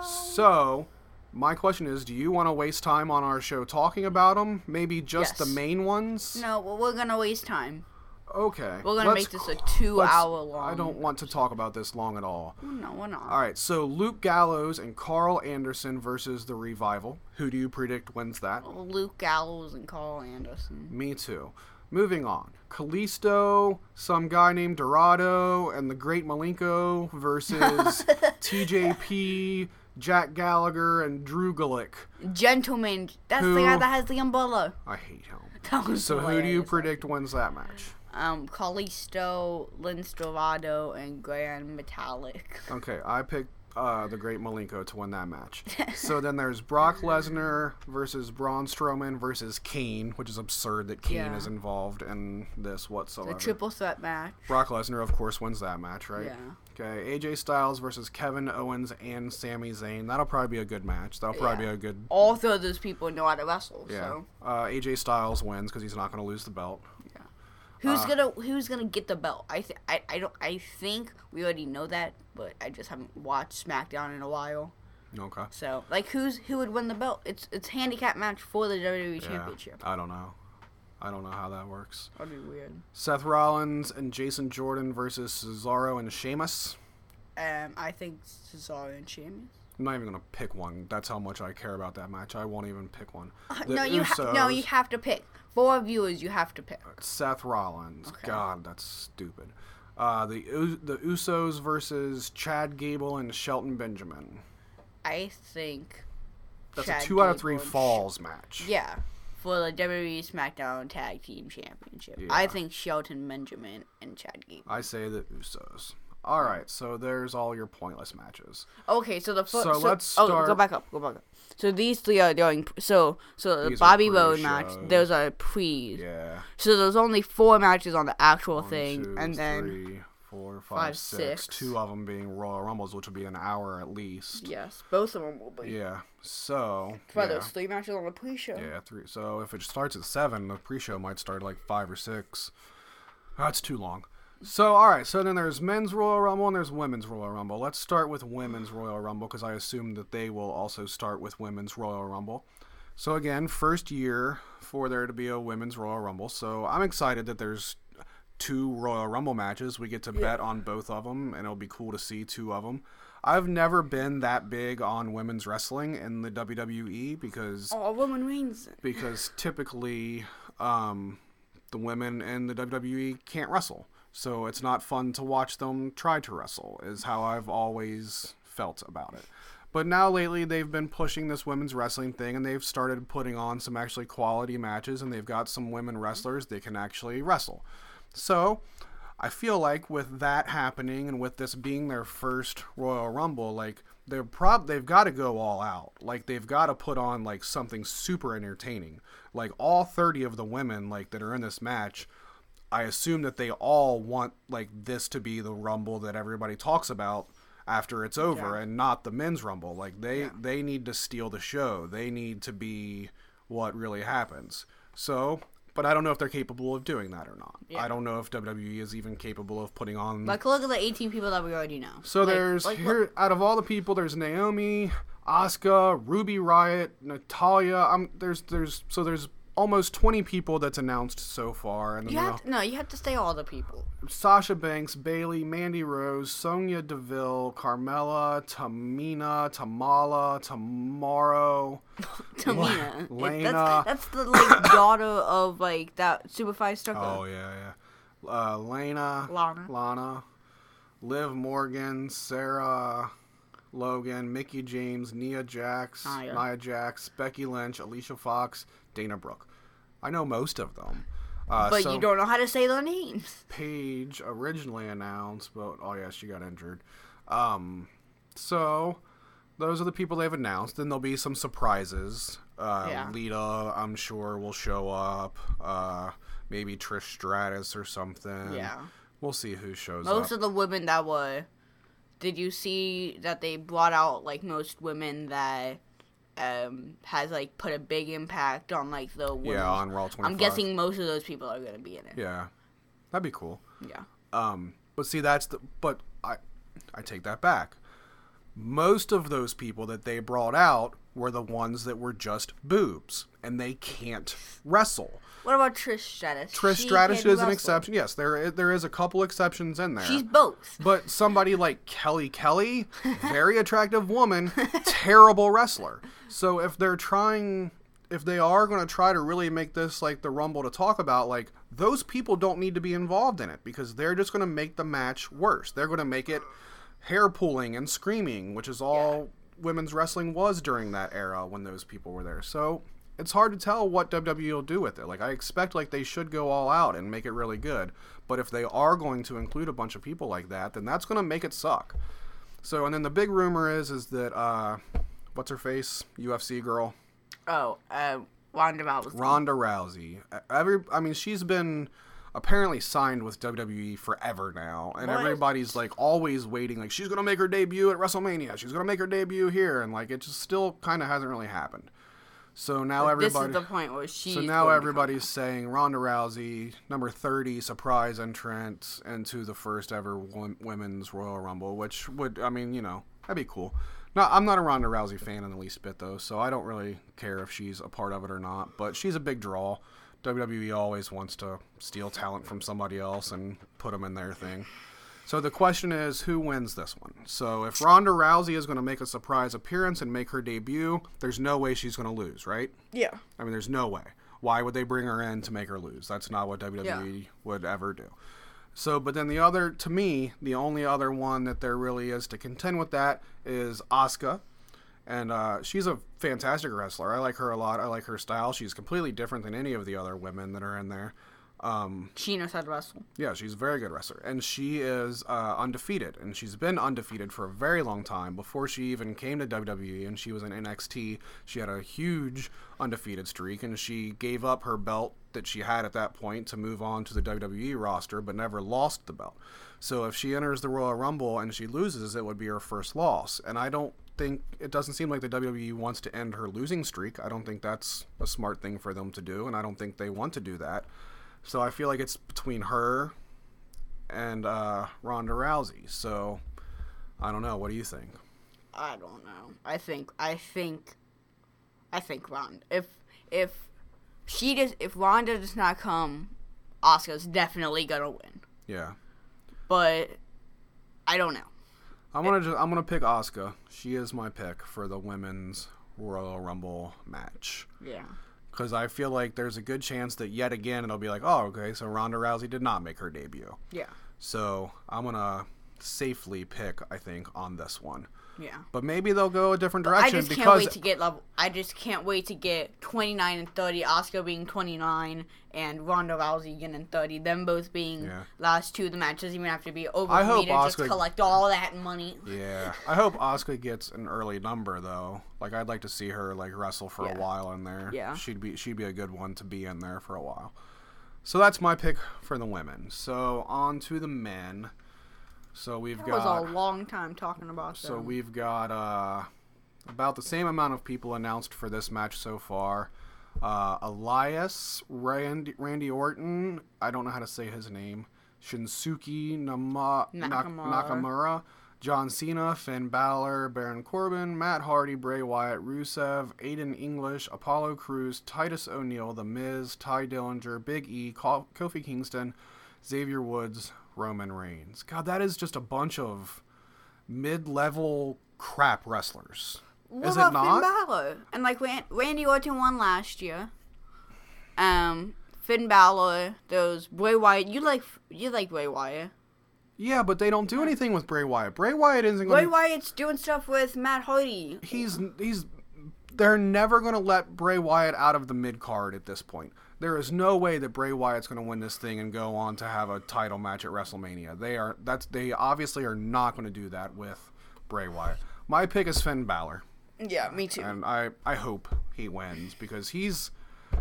So, my question is, do you want to waste time on our show talking about them? Maybe just the main ones. No, well, we're gonna waste time. Okay. We're gonna let's- make this a two-hour long. I don't want to talk about this long at all. No, we're not. All right, so Luke Gallows and Karl Anderson versus the Revival. Who do you predict wins that? Luke Gallows and Karl Anderson. Me too. Moving on. Kalisto, some guy named Dorado, and the Great Malenko versus *laughs* TJP, Jack Gallagher, and Drew Gulak. Gentleman. That's Who- the guy that has the umbrella. I hate him. *laughs* So who do you predict wins that match? Um, Kalisto, Lince Dorado, and Gran Metalik. Okay, I picked uh, the Great Malenko to win that match. *laughs* so then there's Brock Lesnar versus Braun Strowman versus Kane, which is absurd that Kane Yeah. is involved in this whatsoever. The triple threat match. Brock Lesnar, of course, wins that match, right? Yeah. Okay, AJ Styles versus Kevin Owens and Sami Zayn. That'll probably be a good match. That'll probably Yeah. be a good. All three of those people know how to wrestle. Yeah. So Uh, AJ Styles wins because he's not going to lose the belt. Who's Uh, gonna who's gonna get the belt? I th- I I don't I think we already know that, but I just haven't watched SmackDown in a while. Okay. So like who's who would win the belt? It's it's handicap match for the WWE Yeah. Championship. I don't know. I don't know how that works. That'd be weird. Seth Rollins and Jason Jordan versus Cesaro and Sheamus. Um, I think Cesaro and Sheamus. I'm not even gonna pick one. That's how much I care about that match. I won't even pick one. The no, you ha- no, you have to pick. For our viewers, you have to pick. Seth Rollins. Okay. God, that's stupid. Uh, the the Usos versus Chad Gable and Shelton Benjamin. I think. That's Chad a two out of three falls match. Yeah, for the WWE SmackDown Tag Team Championship. I think Shelton Benjamin and Chad Gable. I say the Usos. All right, so there's all your pointless matches. Okay, so the fir- So so, let's Oh, go back up. Go back up. So these three are doing. So so the These Bobby Roode match. Those are pre. Yeah. So there's only four matches on the actual One, thing, two, and then three, four, five, five, six. six. Two of them being Royal Rumbles, which would be an hour at least. yes, both of them will be. Yeah. So. But yeah. there's three matches on the pre-show. Yeah, three. So if it starts at seven, the pre-show might start at like five or six. That's too long. So all right. So then there's men's Royal Rumble and there's women's Royal Rumble. Let's start with women's Royal Rumble because I assume that they will also start with women's Royal Rumble. So again, first year for there to be a women's Royal Rumble. So I'm excited that there's two Royal Rumble matches. We get to bet on both of them, and it'll be cool to see two of them. I've never been that big on women's wrestling in the WWE because Oh, Roman Reigns. because typically um, the women in the WWE can't wrestle. So it's not fun to watch them try to wrestle, is how I've always felt about it. But now lately they've been pushing this women's wrestling thing and they've started putting on some actually quality matches and they've got some women wrestlers they can actually wrestle. So I feel like with that happening and with this being their first Royal Rumble, like they're prob they've got to go all out. Like they've got to put on like something super entertaining. Like all 30 of the women like that are in this match, I assume that they all want like this to be the Rumble that everybody talks about after it's over Yeah. and not the men's rumble. Like they they need to steal the show. They need to be what really happens. So, but I don't know if they're capable of doing that or not. Yeah. I don't know if WWE is even capable of putting on Like, look at the 18 people that we already know. so Like- there's like, here out of all the people, there's Naomi, Asuka, Ruby Riott, Natalya. Um, there's there's so there's almost 20 people that's announced so far, and You have to, no, you have to say all the people. Sasha Banks, Bayley, Mandy Rose, Sonya Deville, Carmella, Tamina, Tamala, Tomorrow. *laughs* Tamina. Lena. That's, that's the like *coughs* daughter of like that Superfly Strucker. Oh yeah, yeah. Uh, Lena, Lana. Lana, Liv Morgan, Sarah, Logan, Mickie James, Nia Jax, Nia. Nia Jax, Becky Lynch, Alicia Fox, Dana Brooke. I know most of them. Uh, but so you don't know how to say their names. Paige originally announced, but oh yeah, she got injured. Um, so those are the people they've announced. Then there'll be some surprises. Uh, Yeah. Lita, I'm sure, will show up. Uh, maybe Trish Stratus or something. Yeah. We'll see who shows Most up. Most of the women that were. Did you see that they brought out like most women that um has like put a big impact on like the women? yeah, on Raw 25. I'm guessing most of those people are gonna be in it. Yeah, that'd be cool. Yeah. Um, but see, that's the. But I, I take that back. Most of those people that they brought out were the ones that were just boobs, and they can't wrestle. What about Trish Stratus? Trish She Stratus is an exception. Yes, there there is a couple exceptions in there. She's both. but somebody like Kelly Kelly, very attractive woman, *laughs* terrible wrestler. So if they're trying if they are going to try to really make this like the rumble to talk about like those people don't need to be involved in it because they're just going to make the match worse. They're going to make it hair pulling and screaming, which is all women's wrestling was during that era when those people were there. So it's hard to tell what WWE will do with it. Like I expect like they should go all out and make it really good. But if they are going to include a bunch of people like that, then that's going to make it suck. So and then the big rumor is is that uh what's her face? UFC girl. Oh, uh, Ronda Rousey. Ronda Rousey. Every I mean she's been apparently signed with WWE forever now and What? everybody's like always waiting like she's going to make her debut at WrestleMania. She's going to make her debut here and like it just still kind of hasn't really happened. So now everybody This is the point where she's. So now everybody's saying Ronda Rousey, number 30, surprise entrant into the first ever women's Royal Rumble, which would, I mean, you know, that'd be cool. No, I'm not a Ronda Rousey fan in the least bit, though, so I don't really care if she's a part of it or not, but she's a big draw. WWE always wants to steal talent from somebody else and put them in their thing. So the question is, who wins this one? So if Ronda Rousey is going to make a surprise appearance and make her debut, there's no way she's going to lose, right? Yeah. I mean, there's no way. Why would they bring her in to make her lose? That's not what WWE Yeah. would ever do. So, but then the other, to me, the only other one that there really is to contend with that is Asuka. And uh, she's a fantastic wrestler. I like her a lot. I like her style. She's completely different than any of the other women that are in there. Um, She knows how to wrestle. yeah, she's a very good wrestler, and she is uh, undefeated, and she's been undefeated for a very long time. Before she even came to WWE, and she was in NXT, she had a huge undefeated streak, and she gave up her belt that she had at that point to move on to the WWE roster, but never lost the belt. So if she enters the Royal Rumble and she loses, it would be her first loss, and I don't think it doesn't seem like the WWE wants to end her losing streak. I don't think that's a smart thing for them to do, and I don't think they want to do that. So I feel like it's between her and uh, Ronda Rousey. So I don't know. What do you think? I don't know. I think I think I think Ronda. If if she does if Ronda does not come, Oscar's definitely gonna win. Yeah, But I don't know. I'm gonna just, I'm gonna pick Asuka. She is my pick for the women's Royal Rumble match Yeah. Because I feel like there's a good chance that yet again it'll be like, oh, okay, so Ronda Rousey did not make her debut. Yeah. So I'm gonna safely pick, I think, on this one. Yeah. But maybe they'll go a different direction. I just can't wait to get level. I just can't wait to get 29 and 30. Oscar being 29 and Ronda Rousey getting 30. Them both being Yeah. last two of the matches. Even have to be over. I hope me to just collect all that money. Yeah, I hope Oscar gets an early number though. Like I'd like to see her like wrestle for a while in there. Yeah. she'd be she'd be a good one to be in there for a while. So that's my pick for the women. So on to the men. So we've That was got a long time talking about so them. we've got uh, about the same amount of people announced for this match so far. Uh, Elias Randy, Randy Orton. I don't know how to say his name. Shinsuke Nama, Nak- Nakamura. Nakamura. John Cena, Finn Balor, Baron Corbin, Matt Hardy, Bray Wyatt, Rusev, Aiden English, Apollo Crews, Titus O'Neil, The Miz, Tye Dillinger, Big E, Ko- Kofi Kingston, Xavier Woods, Roman Reigns. God, that is just a bunch of mid-level crap wrestlers. What is about it not? Finn Balor? And like Randy Orton won last year. Um, Finn Balor, those Bray Wyatt. You like you like Bray Wyatt. Yeah, but they don't do anything with Bray Wyatt. Bray Wyatt isn't Bray going. to Wyatt's doing stuff with Matt Hardy. He's he's. They're never going to let Bray Wyatt out of the mid card at this point. There is no way that Bray Wyatt's going to win this thing and go on to have a title match at WrestleMania. They are that's they obviously are not going to do that with Bray Wyatt. My pick is Finn Balor, Yeah, me too. and I I hope he wins because he's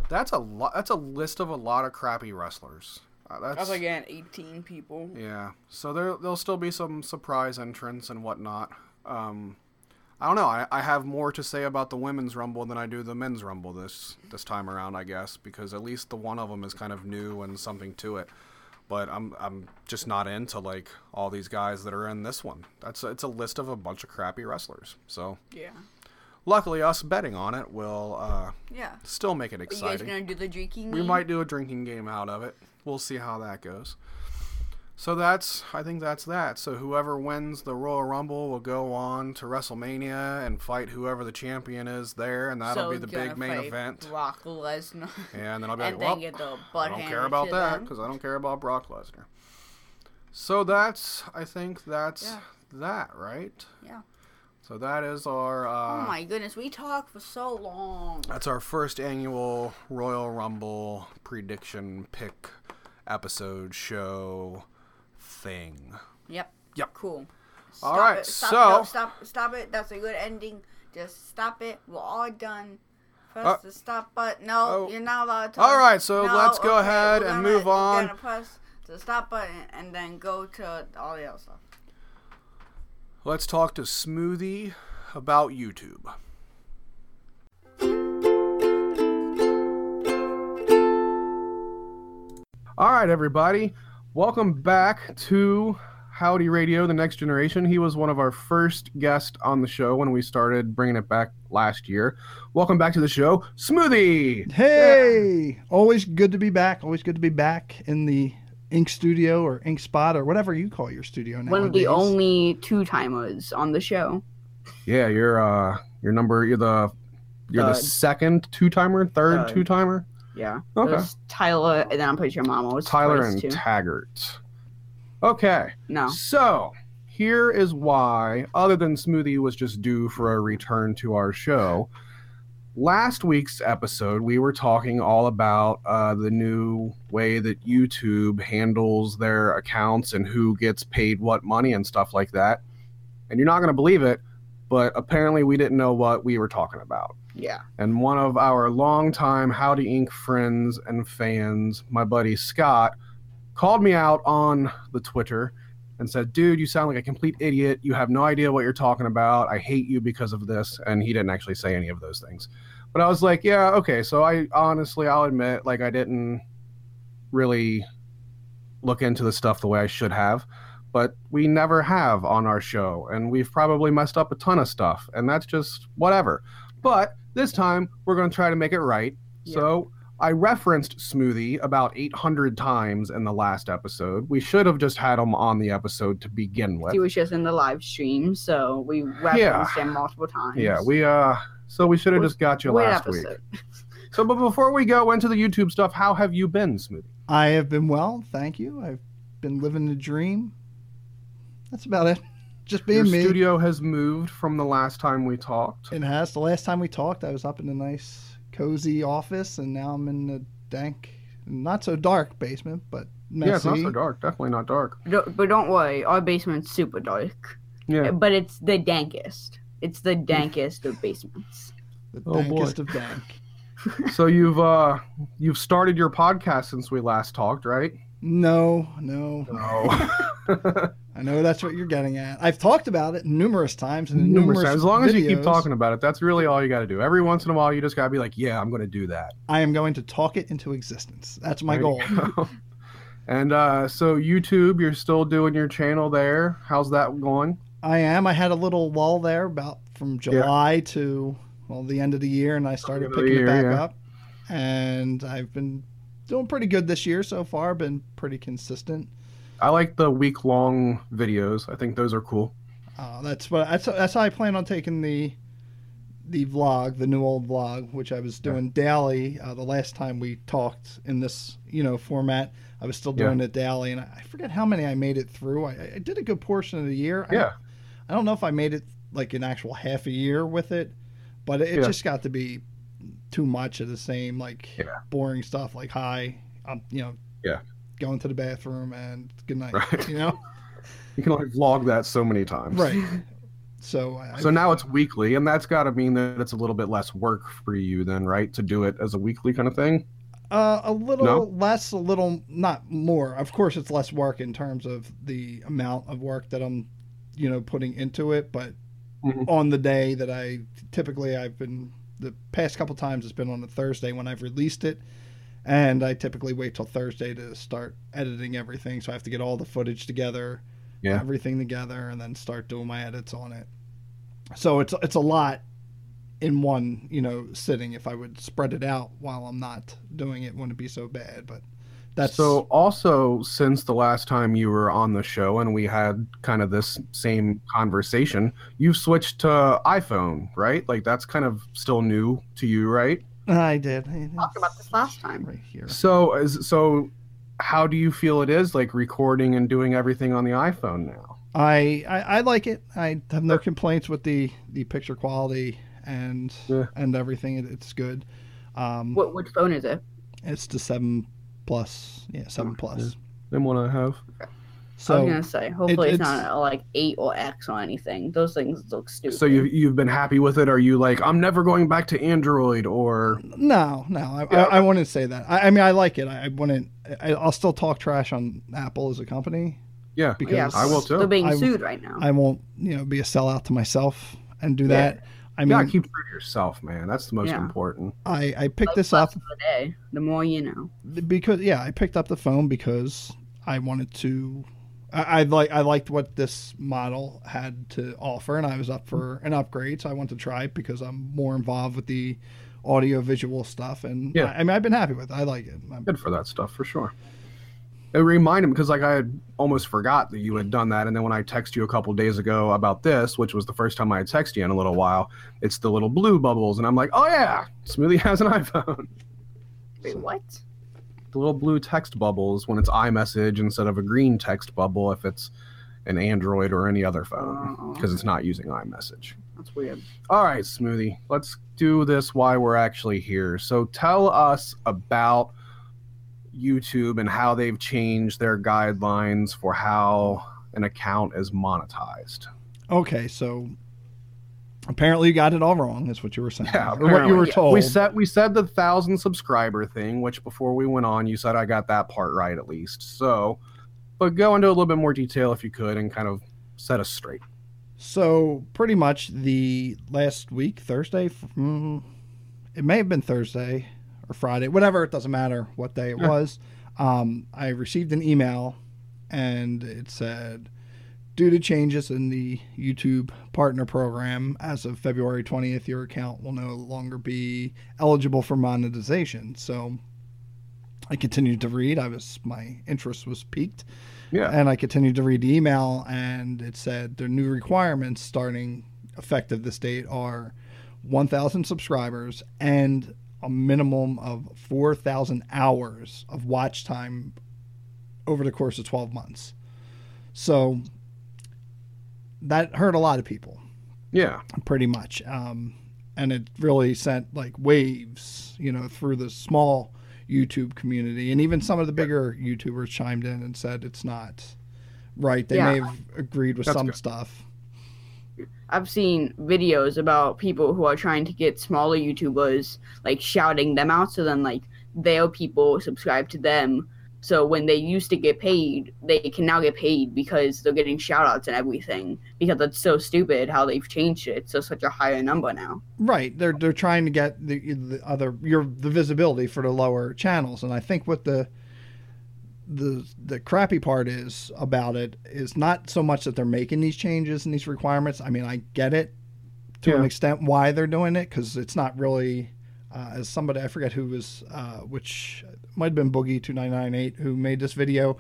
that's a lot. That's a list of a lot of crappy wrestlers. Uh, that's That's like at 18 people. Yeah. So there there'll still be some surprise entrants and whatnot. Um, I don't know. I, I have more to say about the women's rumble than I do the men's rumble this this time around. I guess because at least the one of them is kind of new and something to it. But I'm I'm just not into like all these guys that are in this one. That's it's a list of a bunch of crappy wrestlers. So Yeah. luckily, us betting on it will uh, Yeah. still make it Are you guys exciting. gonna do the drinking? We game? might do a drinking game out of it. We'll see how that goes. So that's I think that's that. So whoever wins the Royal Rumble will go on to WrestleMania and fight whoever the champion is there, and that'll So be the big main fight event. Brock Lesnar. And then I'll be *laughs* like, well, I don't care about that because I don't care about Brock Lesnar. So that's I think that's Yeah. that right. Yeah. So that is our. Uh, Oh my goodness, we talked for so long. That's our first annual Royal Rumble prediction pick episode show thing. Yep. Yep. Cool. All Stop right, it. Stop, so- no, stop, stop it. That's a good ending. Just stop it. We're all done. Press Uh, the stop button. No, oh. you're not allowed to. talk. All right, so No, let's go okay, ahead and move on. We're gonna press the stop button and then go to all the other stuff. Let's talk to Smoothie about YouTube. All right, everybody. Welcome back to Howdy Radio, the next generation. He was one of our first guests on the show when we started bringing it back last year. Welcome back to the show, Smoothie. Hey, always good to be back. Always good to be back in the Ink Studio or Ink Spot or whatever you call your studio now. One of the only two timers on the show. Yeah, you're uh, your number. You're the you're the second two timer, third Third. two timer. Yeah. Okay. Tyler, and then I'm pretty sure Mama was Tyler and too. Taggart. Okay. No. So here is why, other than Smoothie was just due for a return to our show. Last week's episode, we were talking all about uh, the new way that YouTube handles their accounts and who gets paid what money and stuff like that. And you're not going to believe it, but apparently we didn't know what we were talking about. Yeah. And one of our longtime Howdy Inc. friends and fans, my buddy Scott, called me out on the Twitter and said, Dude, you sound like a complete idiot. You have no idea what you're talking about. I hate you because of this. And he didn't actually say any of those things. But I was like, Yeah, okay. So I honestly, I'll admit, like, I didn't really look into the stuff the way I should have. But we never have on our show. And we've probably messed up a ton of stuff. And that's just whatever. But this time, we're going to try to make it right. Yeah. So I referenced Smoothie about 800 times in the last episode. We should have just had him on the episode to begin with. He was just in the live stream, so we referenced him multiple times. Yeah, we uh so we should have just got you Great last week. episode. So but before we go into the YouTube stuff, how have you been, Smoothie? I have been well, thank you. I've been living the dream. That's about it. Just being Your me. studio has moved from the last time we talked. It has. The last time we talked, I was up in a nice, cozy office, and now I'm in a dank, not so dark basement, but messy. Yeah, it's not so dark. Definitely not dark. Don't- But don't worry, our basement's super dark. Yeah. But it's the dankest. It's the *laughs* dankest of basements. The Oh, boy. dankest of dank. so you've uh you've started your podcast since we last talked, right? No, no. No. *laughs* I know that's what you're getting at. I've talked about it numerous times and Numerous numerous times. As long as you keep talking about it, that's really all you got to do. Every once in a while, you just got to be like, "Yeah, I'm going to do that." I am going to talk it into existence. That's my There goal. you *laughs* and uh, so YouTube, you're still doing your channel there. How's that going? I am. I had a little lull there about from July to well the end of the year, and I started End of the picking year, it back yeah. up. And I've been doing pretty good this year so far. Been pretty consistent. I like the week long videos. I think those are cool. Uh, that's what that's that's how I plan on taking the the vlog, the new old vlog, which I was doing daily. Uh, the last time we talked in this you know format, I was still Yeah. doing it daily, and I, I forget how many I made it through. I, I did a good portion of the year. I- Yeah. I don't know if I made it like an actual half a year with it, but it, it Yeah. just got to be too much of the same like Yeah. boring stuff. Like hi, I'm you know Yeah. going to the bathroom and good night. Right. You know *laughs* You can only vlog that so many times. right. So I, So now it's weekly, and that's got to mean that it's a little bit less work for you, then, right? To do it as a weekly kind of thing. Uh, a little No? less, a little not more. Of course, it's less work in terms of the amount of work that I'm, you know, putting into it. But Mhm. on the day that I typically I've been the past couple times it's been on a Thursday when I've released it, and I typically wait till Thursday to start editing everything. So I have to get all the footage together, Yeah. everything together, and then start doing my edits on it. So it's it's a lot in one, you know, sitting. If I would spread it out while I'm not doing it, wouldn't be so bad. But that's so. Also, since the last time you were on the show, and we had kind of this same conversation, you've switched to iPhone, right? Like that's kind of still new to you, right? I did. Talked about this last time. right here. So, is so. How do you feel it is like recording and doing everything on the iPhone now? I, I I like it. I have no complaints with the the picture quality and Yeah. and everything. It, it's good. Um, What which phone is it? it's the seven plus. Yeah, seven plus. Then what I have. I So was gonna say, hopefully it's, it's- not like eight or X or anything. Those things look stupid. So you you've been happy with it? Are you like I'm never going back to Android or No, no, I, Yeah. I, I wouldn't say that. I, I mean, I like it. I, I wouldn't. I, I'll still talk trash on Apple as a company. yeah? Because yeah, I will too. They're being I- sued right now. I won't, you know, be a sellout to myself and do Yeah. that. I You mean, gotta keep true to yourself, man. That's the most Yeah. important. I, I picked this up of the day, the more you know. because yeah, I picked up the phone because I wanted to. I, I like I liked what this model had to offer, and I was up for an upgrade, so I wanted to try it because I'm more involved with the audio visual stuff, and Yeah. I, I mean I've been happy with it. I like it. I'm- Good for that stuff for sure. It reminded me because like I had almost forgot that you had done that, and then when I text you a couple days ago about this, which was the first time I had texted you in a little while, it's the little blue bubbles, and I'm like, oh yeah, Smoothie *laughs* has an iPhone. Wait, what? the little blue text bubbles when it's iMessage instead of a green text bubble if it's an Android or any other phone Oh, because it's not using iMessage. That's weird. All right, Smoothie, let's do this why we're actually here. So tell us about YouTube and how they've changed their guidelines for how an account is monetized. Okay, so apparently you got it all wrong. Is what you were saying. Yeah, or what you were told. We said we said the thousand subscriber thing, which before we went on, you said I got that part right at least. So, but go into a little bit more detail if you could, and kind of set us straight. So pretty much the last week, Thursday, mm, it may have been Thursday or Friday, whatever. It doesn't matter what day it was. Um, I received an email, and it said, due to changes in the YouTube partner program, as of February twentieth, your account will no longer be eligible for monetization. So. I continued to read. I was my interest was piqued. Yeah, And I continued to read the email, and it said the new requirements starting effective this date are 1,000 subscribers and a minimum of 4,000 hours of watch time over the course of 12 months. So that hurt a lot of people yeah, pretty much. Um, and it really sent like waves, you know, through the small YouTube community. And even some of the bigger YouTubers chimed in and said it's not right. They may have agreed with That's some good. stuff. I've seen videos about people who are trying to get smaller YouTubers, like shouting them out, so then like their people subscribe to them. So when they used to get paid, they can now get paid because they're getting shout outs and everything. Because that's so stupid how they've changed it to such a higher number now. Right. They're they're trying to get the, the other your the visibility for the lower channels. And I think what the the the crappy part is about it is not so much that they're making these changes and these requirements. I mean, I get it to an extent why they're doing it because it's not really uh, as somebody I forget who was uh, which might have been Boogie two nine nine eight who made this video,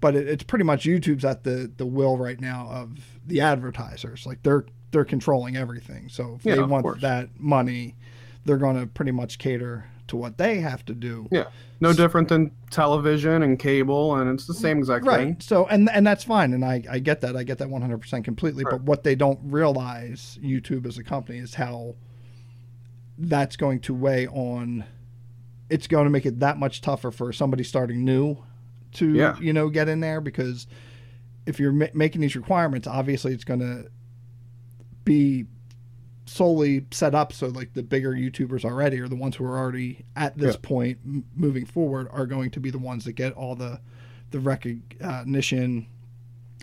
but it, it's pretty much YouTube's at the the will right now of the advertisers. Like they're they're controlling everything. So if Yeah, they want course. that money, they're going to pretty much cater to what they have to do. yeah. No different than television and cable, and it's the mm, same exact Right. thing. So and and that's fine, and I I get that. I get that 100% completely. Right. But what they don't realize, YouTube as a company, is how that's going to weigh on. It's going to make it that much tougher for somebody starting new to Yeah. you know get in there because if you're ma- making these requirements, obviously it's going to be solely set up so like the bigger YouTubers already or the ones who are already at this Yeah. point m- moving forward are going to be the ones that get all the the recognition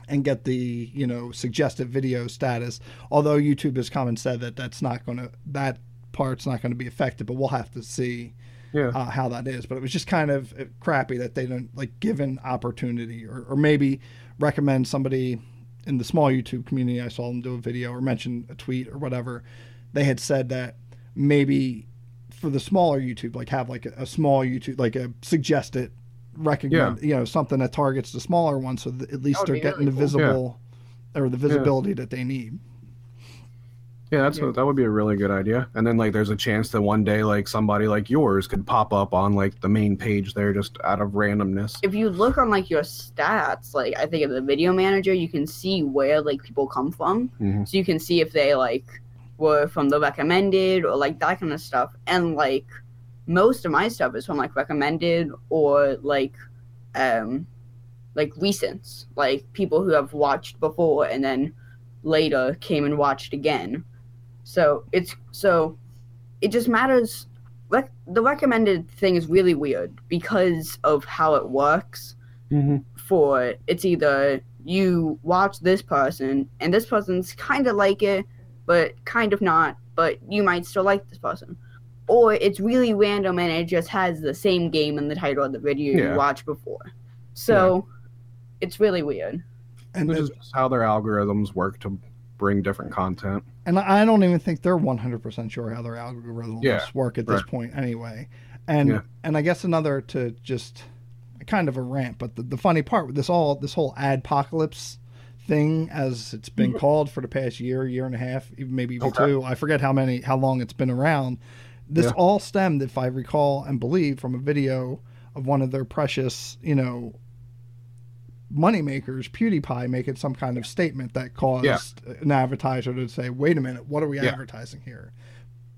and get the you know suggested video status. Although YouTube has come and said that that's not going to that part's not going to be affected, but we'll have to see Yeah. uh, how that is. But it was just kind of uh, crappy that they don't like give an opportunity or, or maybe recommend somebody in the small YouTube community. I saw them do a video or mention a tweet or whatever. They had said that maybe for the smaller YouTube, like have like a, a small YouTube, like a suggested recommend, you know, something that targets the smaller ones, so that at least they're getting really the cool. visible or the visibility that they need. Yeah, that's Yeah. that would be a really good idea. And then like there's a chance that one day like somebody like yours could pop up on like the main page there just out of randomness. If you look on like your stats, like I think of the video manager, you can see where like people come from. Mhm. So you can see if they like were from the recommended or like that kind of stuff. And like most of my stuff is from like recommended or like um like recents. Like people who have watched before and then later came and watched again. So it's so it just matters rec- the recommended thing is really weird because of how it works Mm-hmm. for it's either you watch this person and this person's kind of like it but kind of not but you might still like this person or it's really random and it just has the same game in the title of the video Yeah. you watched before so it's really weird And this is just how their algorithms work to bring different content. And I don't even think they're 100% sure how their algorithms Yeah, work at this right. point anyway. And Yeah. and I guess another to just kind of a rant, but the, the funny part with this all this whole adpocalypse thing as it's been mm-hmm. called for the past year, year and a half, maybe even Okay. two. I forget how many how long it's been around. This Yeah. all stemmed, if I recall and believe, from a video of one of their precious, you know, moneymakers, PewDiePie, making some kind of statement that caused Yeah. an advertiser to say, "Wait a minute, what are we Yeah. advertising here?"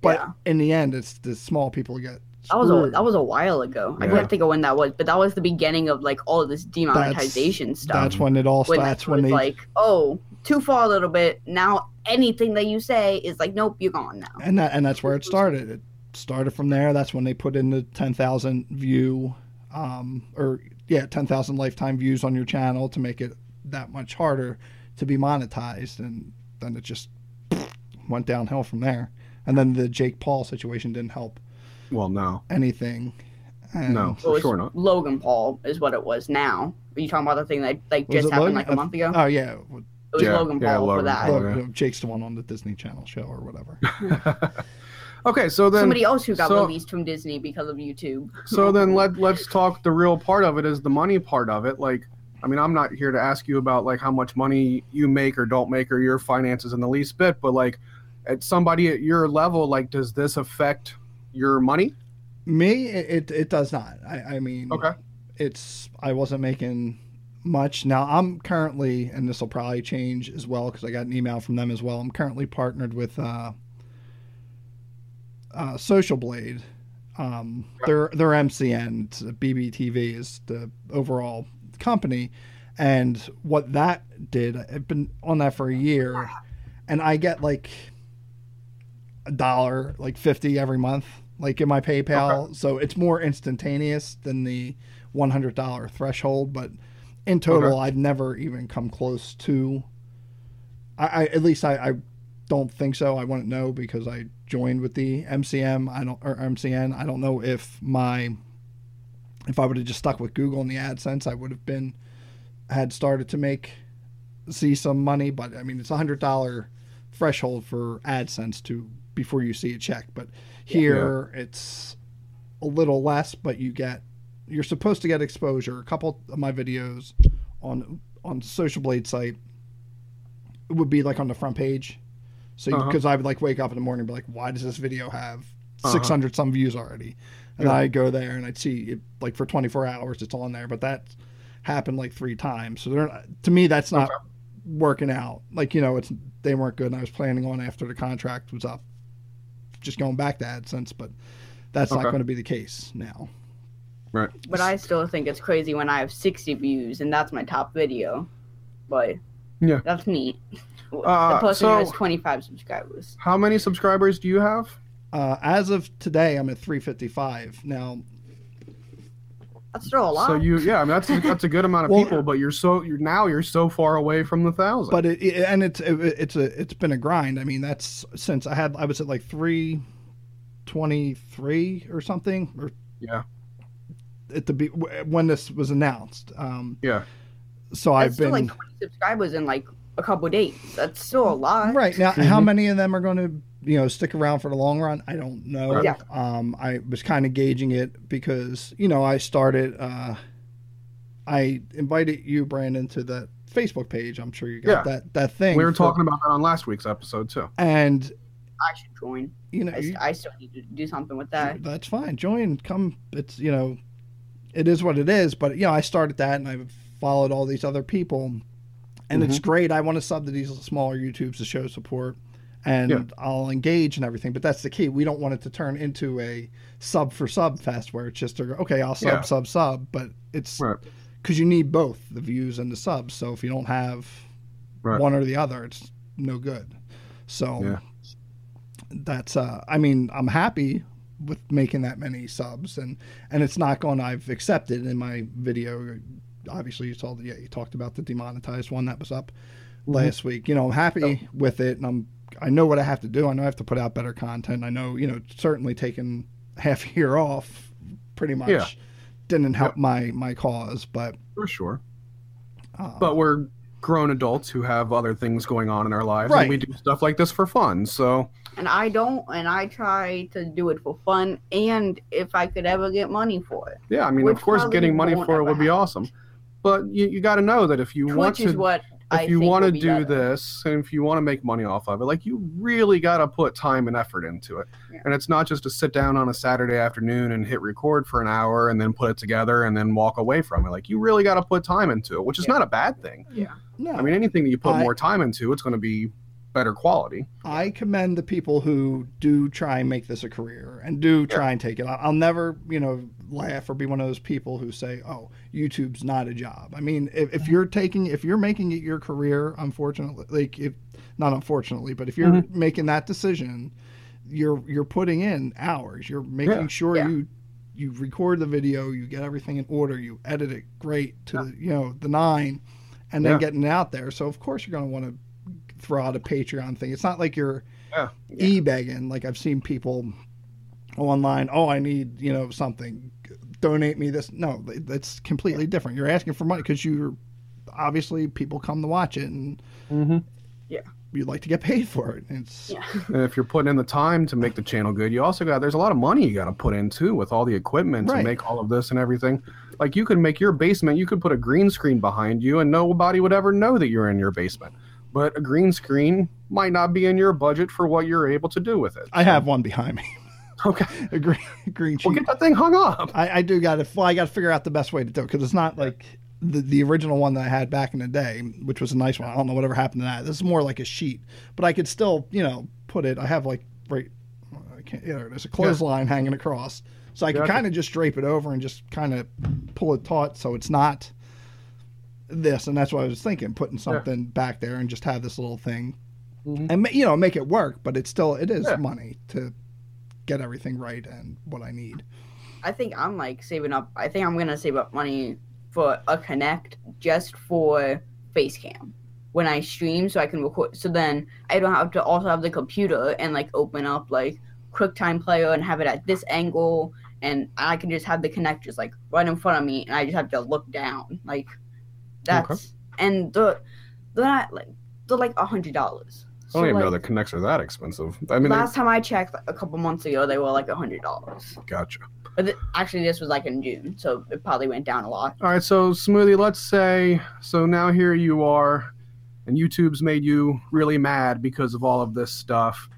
But Yeah. in the end, it's the small people get. That was a that was a while ago. I Yeah. can't think of when that was, but that was the beginning of like all of this demonetization stuff. That's when it all when starts. that When was they like, oh, too far a little bit. Now anything that you say is like, nope, you're gone now. and that and that's where it started. It started from there. That's when they put in the ten thousand view, um, or yeah, ten thousand lifetime views on your channel to make it that much harder to be monetized, and then it just *sniffs* went downhill from there. And then the Jake Paul situation didn't help Well, no, anything. And no, for sure not. Logan Paul is what it was now. Are you talking about the thing that like Was just happened Logan? like a month ago? Oh yeah, it was Yeah, Logan yeah, Paul for that. Paul. Oh, yeah. Jake's the one on the Disney Channel show or whatever. *laughs* Okay, so then Somebody else who got so- released from Disney because of YouTube. So *laughs* then let let's talk the real part of it is the money part of it. Like, I mean, I'm not here to ask you about like how much money you make or don't make or your finances in the least bit, but like at somebody at your level, like does this affect your money? Me, it, it, it does not. I, I mean, Okay. it's I wasn't making much. Now I'm currently, and this will probably change as well because I got an email from them as well. I'm currently partnered with uh, uh, Social Blade. Um, their their MCN, BBTV is the overall company, and what that did, I've been on that for a year, and I get like a dollar, like fifty every month, like in my PayPal. So it's more instantaneous than the one hundred dollar threshold. But in total, I've never even come close to. I, I at least I, I don't think so. I wouldn't know because I joined with the MCM. I don't or MCN. I don't know if my if I would have just stuck with Google and the AdSense, I would have been had started to make see some money. But I mean, it's a hundred dollar threshold for AdSense to before you see a check. But here it's a little less, but you get you're supposed to get exposure. A couple of my videos on on Social Blade site it would be like on the front page. So Uh-huh. because I would like wake up in the morning and be like, why does this video have Uh-huh. 600 some views already? And Yeah. I go there and I'd see it like for 24 hours it's on there, but that happened like three times. So they're not, to me that's not working out. Like you know, it's they weren't good, and I was planning on after the contract was up, just going back to AdSense, but that's not going to be the case now. Right. But I still think it's crazy when I have 60 views and that's my top video. But Yeah. that's neat. Uh, the person so- has 25 subscribers. How many subscribers do you have? Uh, as of today, I'm at 355. Now, That's still a lot. So you, yeah, I mean that's a, that's a good amount of *laughs* Well- people, but you're so you're now you're so far away from the thousand. but it, it and it's it, it's a it's been a grind. I mean, that's since I had I was at like 323 or something or yeah, at the be- when this was announced. Um, yeah, so that's I've been like 20 subscribers in like a couple days. That's still a lot. Right now, how Mhm. many of them are going to, you know, stick around for the long run? I don't know. Yeah. Um, I was kind of gauging it because you know I started. Uh, I invited you, Brandon, to the Facebook page. I'm sure you got Yeah. that that thing. we were for- talking about that on last week's episode too. and I should join. you know I, you- I still need to do something with that. that's fine. Join, come. It's you know, it is what it is. But you know, I started that, and I've followed all these other people, and it's great. I want to sub to these smaller YouTubes to show support, and Yeah. I'll engage and everything. But that's the key. We don't want it to turn into a sub for sub fest where it's just okay, I'll sub, Yeah. sub, sub. But it's Right. because you need both the views and the subs. So if you don't have Right. one or the other, it's no good. So Yeah. that's uh I mean, I'm happy with making that many subs and and it's not going I've accepted in my video obviously you saw the yeah, you talked about the demonetized one that was up last week. You know, I'm happy with it and I'm I know what I have to do. I know I have to put out better content. I know, you know, certainly taking half *laughs* a year off pretty much Yeah. didn't help my my cause, but For sure. uh, But we're grown adults who have other things going on in our lives, Right. and we do stuff like this for fun. So And I don't, and I try to do it for fun and if I could ever get money for it. yeah, I mean, Which of course, getting money for it ever would be awesome. But you, you got to know that if you want Twitch is to, what I if you want to do better. this and if you want to make money off of it, like you really got to put time and effort into it. Yeah. And it's not just to sit down on a Saturday afternoon and hit record for an hour and then put it together and then walk away from it. Like you really got to put time into it, which is Yeah. not a bad thing. Yeah. No, I mean, anything that you put I- more time into, it's going to be better quality. I commend the people who do try and make this a career and do try and take it. I'll never, you know, laugh or be one of those people who say, "Oh, YouTube's not a job." I mean, if, if you're taking, if you're making it your career, unfortunately, like if not unfortunately, but if you're mm-hmm. making that decision, you're you're putting in hours. You're making Yeah. sure Yeah. you you record the video, you get everything in order, you edit it great to the, you know the nine, and then Yeah. getting it out there. So of course you're going to want to throw out a Patreon thing. It's not like you're Yeah. e-begging. Like I've seen people online. Oh, I need you know something. Donate me this. No, that's completely different. You're asking for money because you're obviously people come to watch it and Mm-hmm. Yeah. you'd like to get paid for it. It's Yeah. *laughs* And if you're putting in the time to make the channel good, you also got there's a lot of money you got to put in too with all the equipment Right. to make all of this and everything. Like you could make your basement, you could put a green screen behind you, and nobody would ever know that you're in your basement. But a green screen might not be in your budget for what you're able to do with it. I have one behind me, Okay, *laughs* a green green sheet. well get that thing hung up. I, I do got to. Well, I got to figure out the best way to do it because it's not like the the original one that I had back in the day, which was a nice one. I don't know whatever happened to that. This is more like a sheet, but I could still, you know, put it. I have like right. I can't. Yeah, there's a clothesline hanging across, so I could Gotcha. kind of just drape it over and just kind of pull it taut so it's not this. And that's what I was thinking, putting something back there and just have this little thing, Mhm. and you know, make it work. But it's still it is Yeah. money to get everything right and what I need. I think I'm like saving up. I think I'm gonna save up money for a Kinect just for Facecam when I stream, so I can record. So then I don't have to also have the computer and like open up like QuickTime Player and have it at this angle, and I can just have the Kinect just like right in front of me, and I just have to look down. Like that's and the they're not like they're like a hundred dollars. I don't even know the Kinects are that expensive. I mean, last time I checked a couple months ago, they were like a hundred dollars. gotcha. But th- actually, this was like in June, so it probably went down a lot. All right, so Smoothie, let's say, so now here you are, and YouTube's made you really mad because of all of this stuff.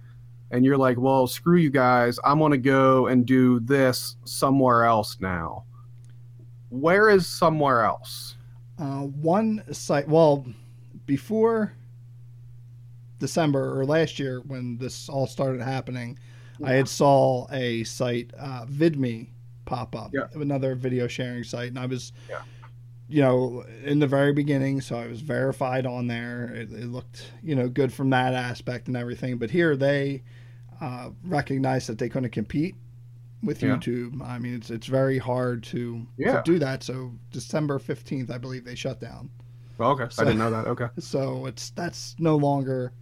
And you're like, well, screw you guys. I'm going to go and do this somewhere else now. Where is somewhere else? Uh, one site, well, before December or last year when this all started happening, I had saw a site, uh, VidMe, pop up, Yeah. another video sharing site, and I was, Yeah. you know, in the very beginning, so I was verified on there. It, it looked, you know, good from that aspect and everything. But here they uh, recognized that they couldn't compete with Yeah. YouTube. I mean, it's it's very hard to, Yeah. to do that. So December fifteenth, I believe they shut down. Well, okay, So- I didn't know that. Okay. *laughs* So it's that's no longer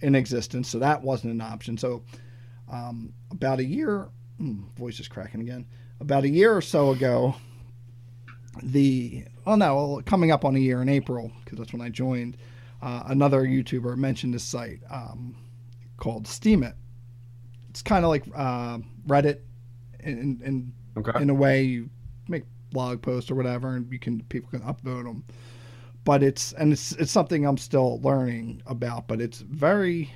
in existence. So that wasn't an option. So um, about a year, hmm, voice is cracking again. About a year or so ago, the oh no, well, coming up on a year in April because that's when I joined. Uh, another YouTuber mentioned this site um, called Steemit. It's kind of like uh, Reddit in, in Okay. in a way you make blog posts or whatever and you can people can upvote them but it's and it's it's something i'm still learning about but it's very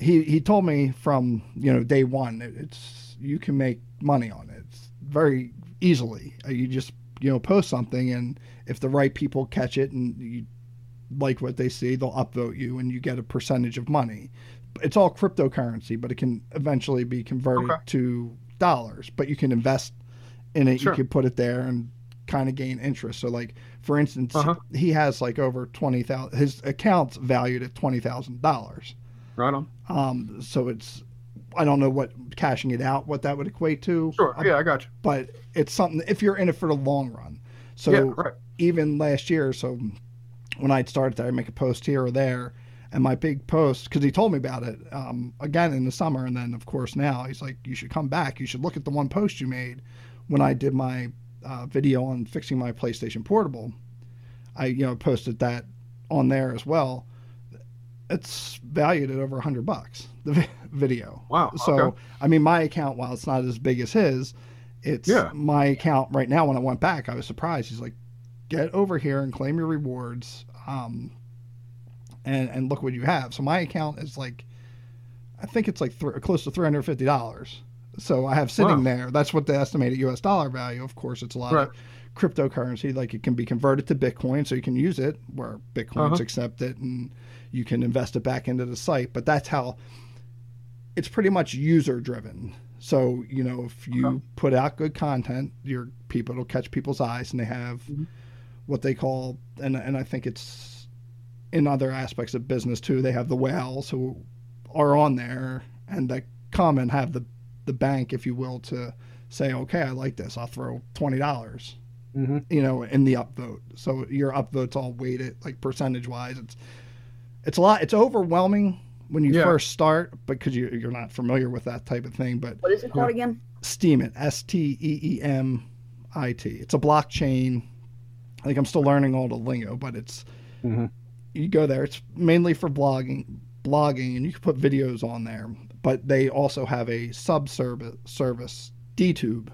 he he told me from you know day one it, it's you can make money on it. It's very easily. Uh, you just you know post something and if the right people catch it and you like what they see they'll upvote you and you get a percentage of money. It's all cryptocurrency but it can eventually be converted Okay. to dollars but you can invest in it. Sure. you can put it there and kind of gain interest. So like for instance Uh-huh. he has like over 20000 his account's valued at $20000 Right on. um so it's i don't know what cashing it out what that would equate to Sure. Yeah, I got you. but it's something if you're in it for the long run so yeah, right. even last year, so when I'd started there, I'd make a post here or there. And my big post, because he told me about it um, again in the summer. And then, of course, now he's like, you should come back. You should look at the one post you made when I did my uh, video on fixing my PlayStation Portable. I, you know, posted that on there as well. It's valued at over a hundred bucks, the *laughs* video. Wow. So, okay. I mean, my account, while it's not as big as his, it's Yeah. my account right now. When I went back, I was surprised. He's like, get over here and claim your rewards. um, and and look what you have. So my account is like, I think it's like th- close to three hundred fifty dollars. So I have sitting Wow. there. That's what the estimated U.S. dollar value. Of course, it's a lot Right. of cryptocurrency. Like it can be converted to Bitcoin, so you can use it where Bitcoins Uh-huh. accept it, and you can invest it back into the site. But that's how it's pretty much user driven. So you know, if you Okay. put out good content, your people it'll catch people's eyes, and they have Mhm. what they call, and and I think it's in other aspects of business too. They have the whales who are on there and that come and have the the bank, if you will, to say, okay, I like this. I'll throw twenty dollars Mm-hmm. you know, in the upvote. So your upvote's all weighted like percentage wise. It's it's a lot. It's overwhelming when you Yeah. first start because you you're not familiar with that type of thing. But What is it called again? Steemit, S T E E M I T. It's a blockchain. I think I'm still learning all the lingo, but it's Mhm. you go there. It's mainly for blogging, blogging, and you can put videos on there. But they also have a sub service DTube,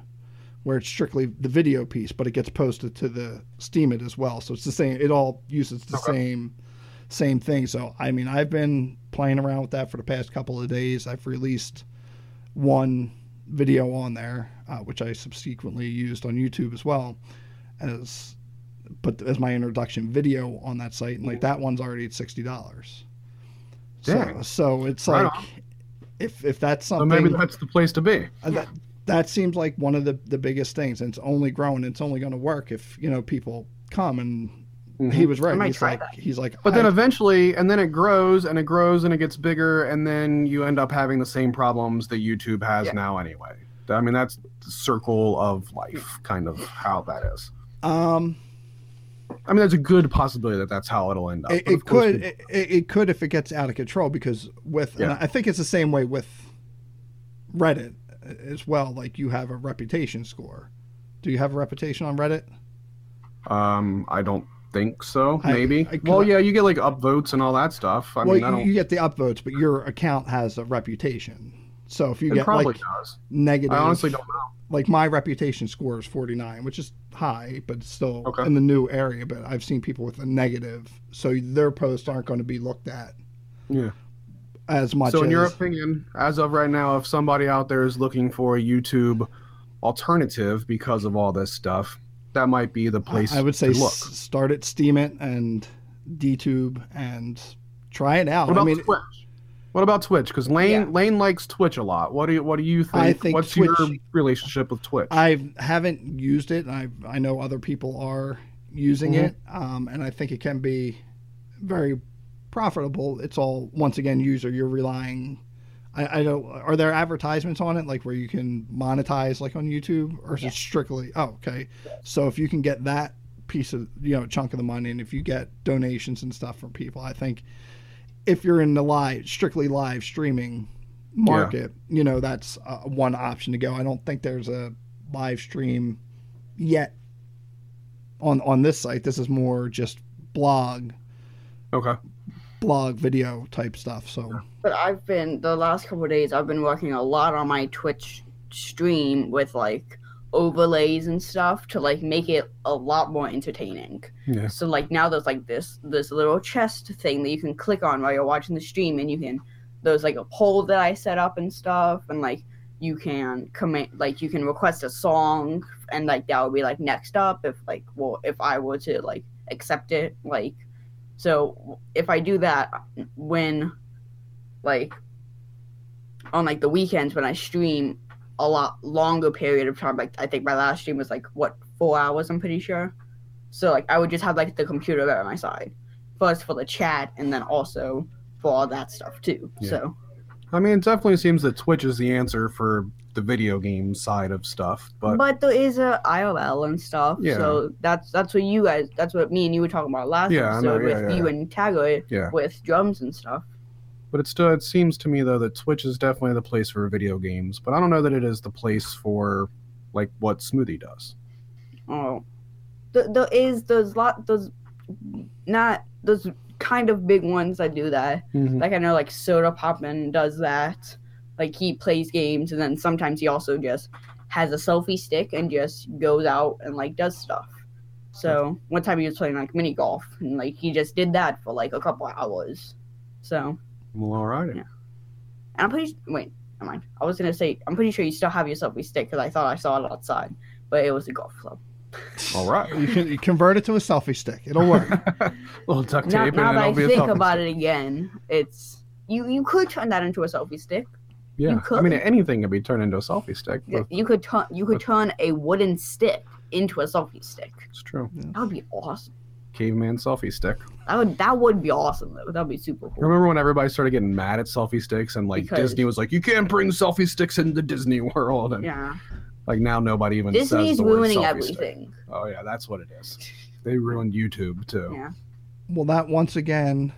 where it's strictly the video piece, but it gets posted to the Steemit as well. So it's the same. It all uses the Okay. same same thing. So I mean, I've been playing around with that for the past couple of days. I've released one video on there, uh, which I subsequently used on YouTube as well, as but as my introduction video on that site, and like that one's already at sixty dollars. So, so it's Right like on. If if that's So something maybe that's the place to be. uh, that that seems like one of the the biggest things, and it's only growing. It's only going to work if you know people come and. He was right. He's like, that. he's like, Mm-hmm. But then eventually, and then it grows and it grows and it gets bigger, and then you end up having the same problems that YouTube has Yeah. now anyway. I mean, that's the circle of life, kind of how that is. um, I mean, there's a good possibility that that's how it'll end up. It, it could it, it could if it gets out of control because with and Yeah. I think it's the same way with Reddit as well. Like you have a reputation score. Do you have a reputation on Reddit? Um, I don't think so. Maybe. I- well, yeah, you get like upvotes and all that stuff. I well, mean, I don't. you get the upvotes, but your account has a reputation. So if you it get probably like does. negative, I honestly don't know. like my reputation score is 49 which is high but still Okay. in the new area but i've seen people with a negative so their posts aren't going to be looked at Yeah. as much So, in as your opinion, as of right now, if somebody out there is looking for a YouTube alternative because of all this stuff, that might be the place i would say to look. s- start at Steemit and dtube and try it out What about i mean Twitch? What about Twitch? Because Layne Yeah. Layne likes Twitch a lot. What do you What do you think? I think What's your relationship with Twitch? i haven't used it i i know other people are using Mhm. it um, and i think it can be very profitable it's all once again user you're relying I, I don't. Are there advertisements on it, like where you can monetize, like on YouTube, or is it strictly? Oh, okay. So if you can get that piece of you know chunk of the money, and if you get donations and stuff from people, I think if you're in the live, strictly live streaming market, you know that's uh, one option to go. I don't think there's a live stream yet on on this site. This is more just blog okay. blog video type stuff. So But I've been the last couple of days. I've been working a lot on my Twitch stream with like overlays and stuff to like make it a lot more entertaining. Yeah. So like now there's like this this little chest thing that you can click on while you're watching the stream, and you can there's like a poll that I set up and stuff, and like you can command like you can request a song, and like that would be like next up if like well if I were to like accept it like so if I do that when like on like the weekends when I stream a lot longer period of time. Like I think my last stream was like what four hours. I'm pretty sure. So like I would just have like the computer by my side, first for the chat, and then also for all that stuff too. Yeah. So I mean, it definitely seems that Twitch is the answer for the video game side of stuff. But, but, there is a IRL and stuff. Yeah. So that's that's what you guys. That's what me and you were talking about last Yeah, I know, episode yeah, with yeah, you and yeah. with drums and stuff. But it still it seems to me though that Twitch is definitely the place for video games. But I don't know that it is the place for like what Smoothie does. Oh, there, there is there's lot there's not there's kind of big ones that do that. Mm-hmm. Like I know like Sodapoppin does that. Like he plays games and then sometimes he also just has a selfie stick and just goes out and like does stuff. So one time he was playing like mini golf, and like he just did that for like a couple hours. So Well, alrighty. Yeah. and I'm pretty wait, never mind. I was gonna say I'm pretty sure you still have your selfie stick because I thought I saw it outside, but it was a golf club. *laughs* All right. You can you convert it to a selfie stick. It'll work. *laughs* little duct Now, tape now and that I it'll be a think about stick. it again, it's you. You could turn that into a selfie stick. Yeah. I could. mean, anything can be turned into a selfie stick. Yeah, But You could turn you could turn a wooden stick into a selfie stick. it's true. That would be awesome. Caveman selfie stick. That would that would be awesome. though. That would be super cool. Remember when everybody started getting mad at selfie sticks and like Because- Disney was like, you can't bring selfie sticks into Disney World, and Yeah, like now nobody even says Disney's the word ruining selfie stick. everything. Oh yeah, that's what it is. They ruined YouTube too. Yeah. well, that once again.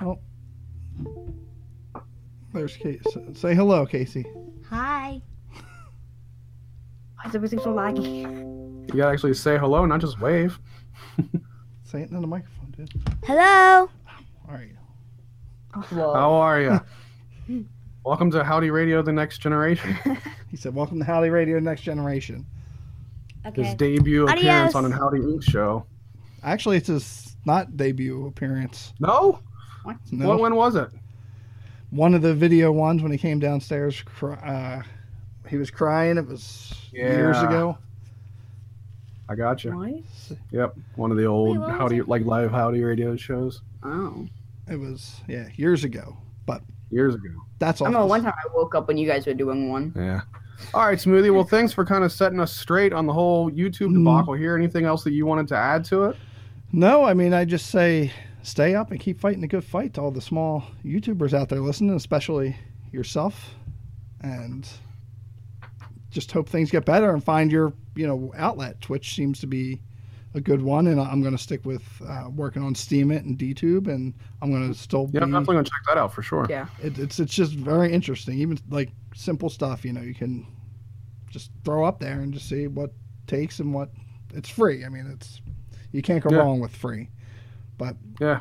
Oh, there's Casey. Say hello, Casey. Hi. Why is everything so laggy? You gotta actually say hello, not just wave. Say it in the microphone, dude. Hello. All right. Well, How are you? *laughs* Welcome to Howdy Radio, the next generation. He said, "Welcome to Howdy Radio Next Generation." Okay. His debut appearance on an Howdy Inc. show. Actually, it's his not debut appearance. No? No, What? When was it? one of the video ones when he came downstairs. Cry, uh, he was crying. It was years ago. I got you. what? Yep, one of the old Wait, what was Howdy, it? like live Howdy Radio shows Oh, It was yeah years ago. But years ago. that's all. I all. remember one time I woke up when you guys were doing one. Yeah. All right, Smoothie. Well, thanks for kind of setting us straight on the whole YouTube Mm. debacle here. Anything else that you wanted to add to it? No, I mean I just say stay up and keep fighting a good fight to all the small YouTubers out there listening, especially yourself, and just hope things get better and find your you know outlet. Twitch seems to be a good one, and I'm going to stick with uh, working on Steemit and DTube, and I'm going to still Yeah, I'm definitely gonna check that out for sure. Yeah. It, it's it's just very interesting. Even like simple stuff, you know, you can just throw up there and just see what takes and what it's free. I mean, it's you can't go Yeah. wrong with free. But Yeah.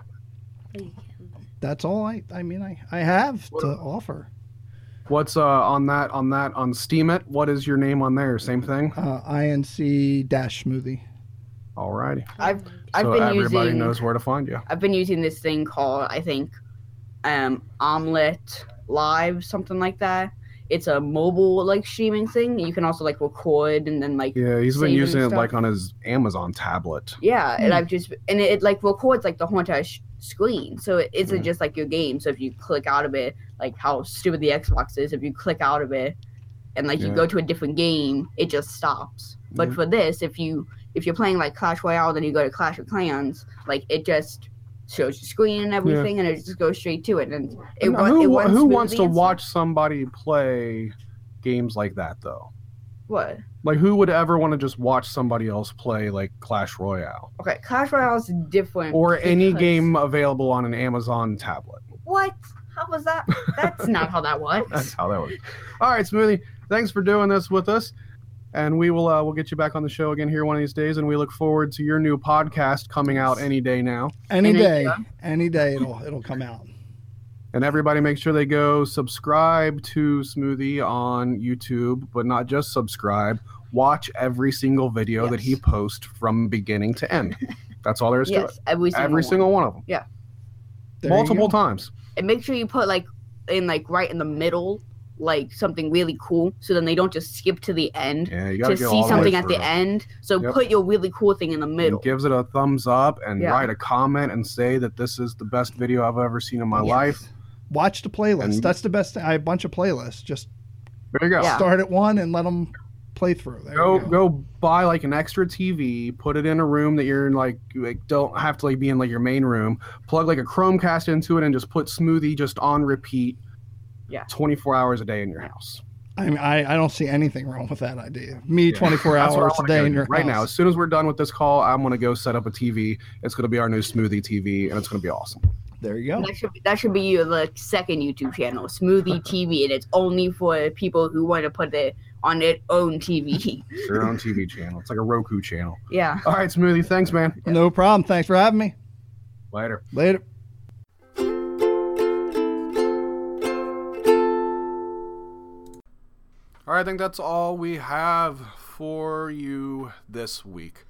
that's all I I mean I I have What- to offer. What's uh on that on that on Steemit? What is your name on there? Same thing. Uh, INC dash smoothie. Alrighty. I've I've so been everybody using knows where to find you. I've been using this thing called I think um Omelet Live something like that. It's a mobile like streaming thing. You can also like record and then like Yeah, he's been using it like on his Amazon tablet. Yeah, and Hmm. I've just and it, like records like the whole entire sh- screen, so it isn't mm. just like your game. So if you click out of it, like how stupid the Xbox is, if you click out of it, and like you go to a different game, it just stops. But Yeah. for this, if you if you're playing like Clash Royale, then you go to Clash of Clans, like it just shows your screen and everything, and it just goes straight to it. And it, Now, who it runs who wants to smoothly and stuff. watch somebody play games like that though? what? Like who would ever want to just watch somebody else play like Clash Royale Okay, Clash Royale is different. or any because- game available on an Amazon tablet? What? How was that? That's not how that *laughs* works. That's how that works. All right, Smoothie. Thanks for doing this with us, and we will uh, we'll get you back on the show again here one of these days, and we look forward to your new podcast coming out any day now. Any Any- day, yeah. any day it'll it'll come out. And everybody, make sure they go subscribe to Smoothie on YouTube, but not just subscribe. Watch every single video that he posts from beginning to end. *laughs* That's all there is to it. Yes, every single Every one. single one of them, There multiple times. and make sure you put like in like right in the middle like something really cool so then they don't just skip to the end Yeah, you to see go all the something at the through. end so Yep. put your really cool thing in the And middle gives it a thumbs up and Yeah. write a comment and say that this is the best video I've ever seen in my Yes. life. Watch the playlist. And- That's the best thing. I have a bunch of playlists. Just There you go. Yeah. start at one and let them play through. There Go you go. go buy like an extra TV, put it in a room that you're in like like don't have to like be in like your main room. Plug like a Chromecast into it and just put Smoothie just on repeat. Yeah. 24 hours a day in your house. I mean, I, I don't see anything wrong with that idea. Me, Yeah. 24 That's what I hours a day in your right now. As soon as we're done with this call, I'm gonna go set up a TV. It's gonna be our new Smoothie TV, and it's gonna be awesome. There you go. that should be, that should be your like second youtube channel smoothie tv and it's only for people who want to put it on their own tv Your own TV channel. It's like a Roku channel. yeah All right, Smoothie. Thanks, man. No problem. Thanks for having me. Later. Later. All right, I think that's all we have for you this week.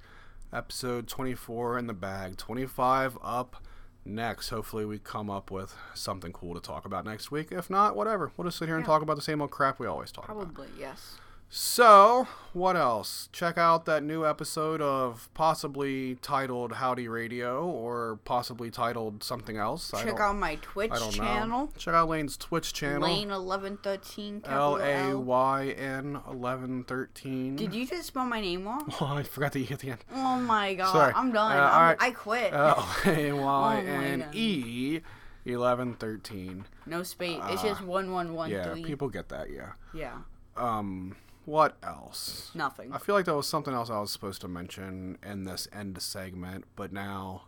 Episode 24 in the bag. 25 up next. Hopefully, we come up with something cool to talk about next week. If not, whatever. We'll just sit here and talk about the same old crap we always talk about. Probably yes. So, what else? Check out that new episode of possibly titled Howdy Radio or possibly titled something else. Check out my Twitch I don't channel. know. Check out Layne's Twitch channel. Lane eleven thirteen. L A Y N eleven thirteen. Did you just spell my name wrong? *laughs* Oh, I forgot the E at the end. Oh my god! Sorry. I'm done. Uh, I'm, alright. I quit. L A Y Oh N E *laughs* eleven thirteen. no space. it's just one one one Yeah, three. people get that. Yeah. Yeah. Um, what else? Nothing. I feel like there was something else I was supposed to mention in this end segment, but now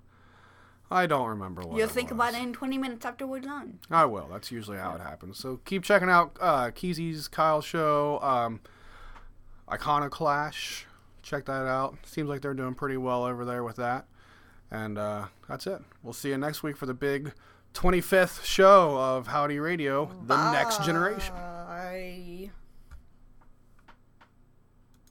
I don't remember what. You'll think was. about it in 20 minutes after we're done. I will. That's usually how it happens. So keep checking out uh, Keezy's Kyle show, um, Iconoclash. Check that out. Seems like they're doing pretty well over there with that. And uh, that's it. We'll see you next week for the big 25th show of Howdy Radio, The Next Generation.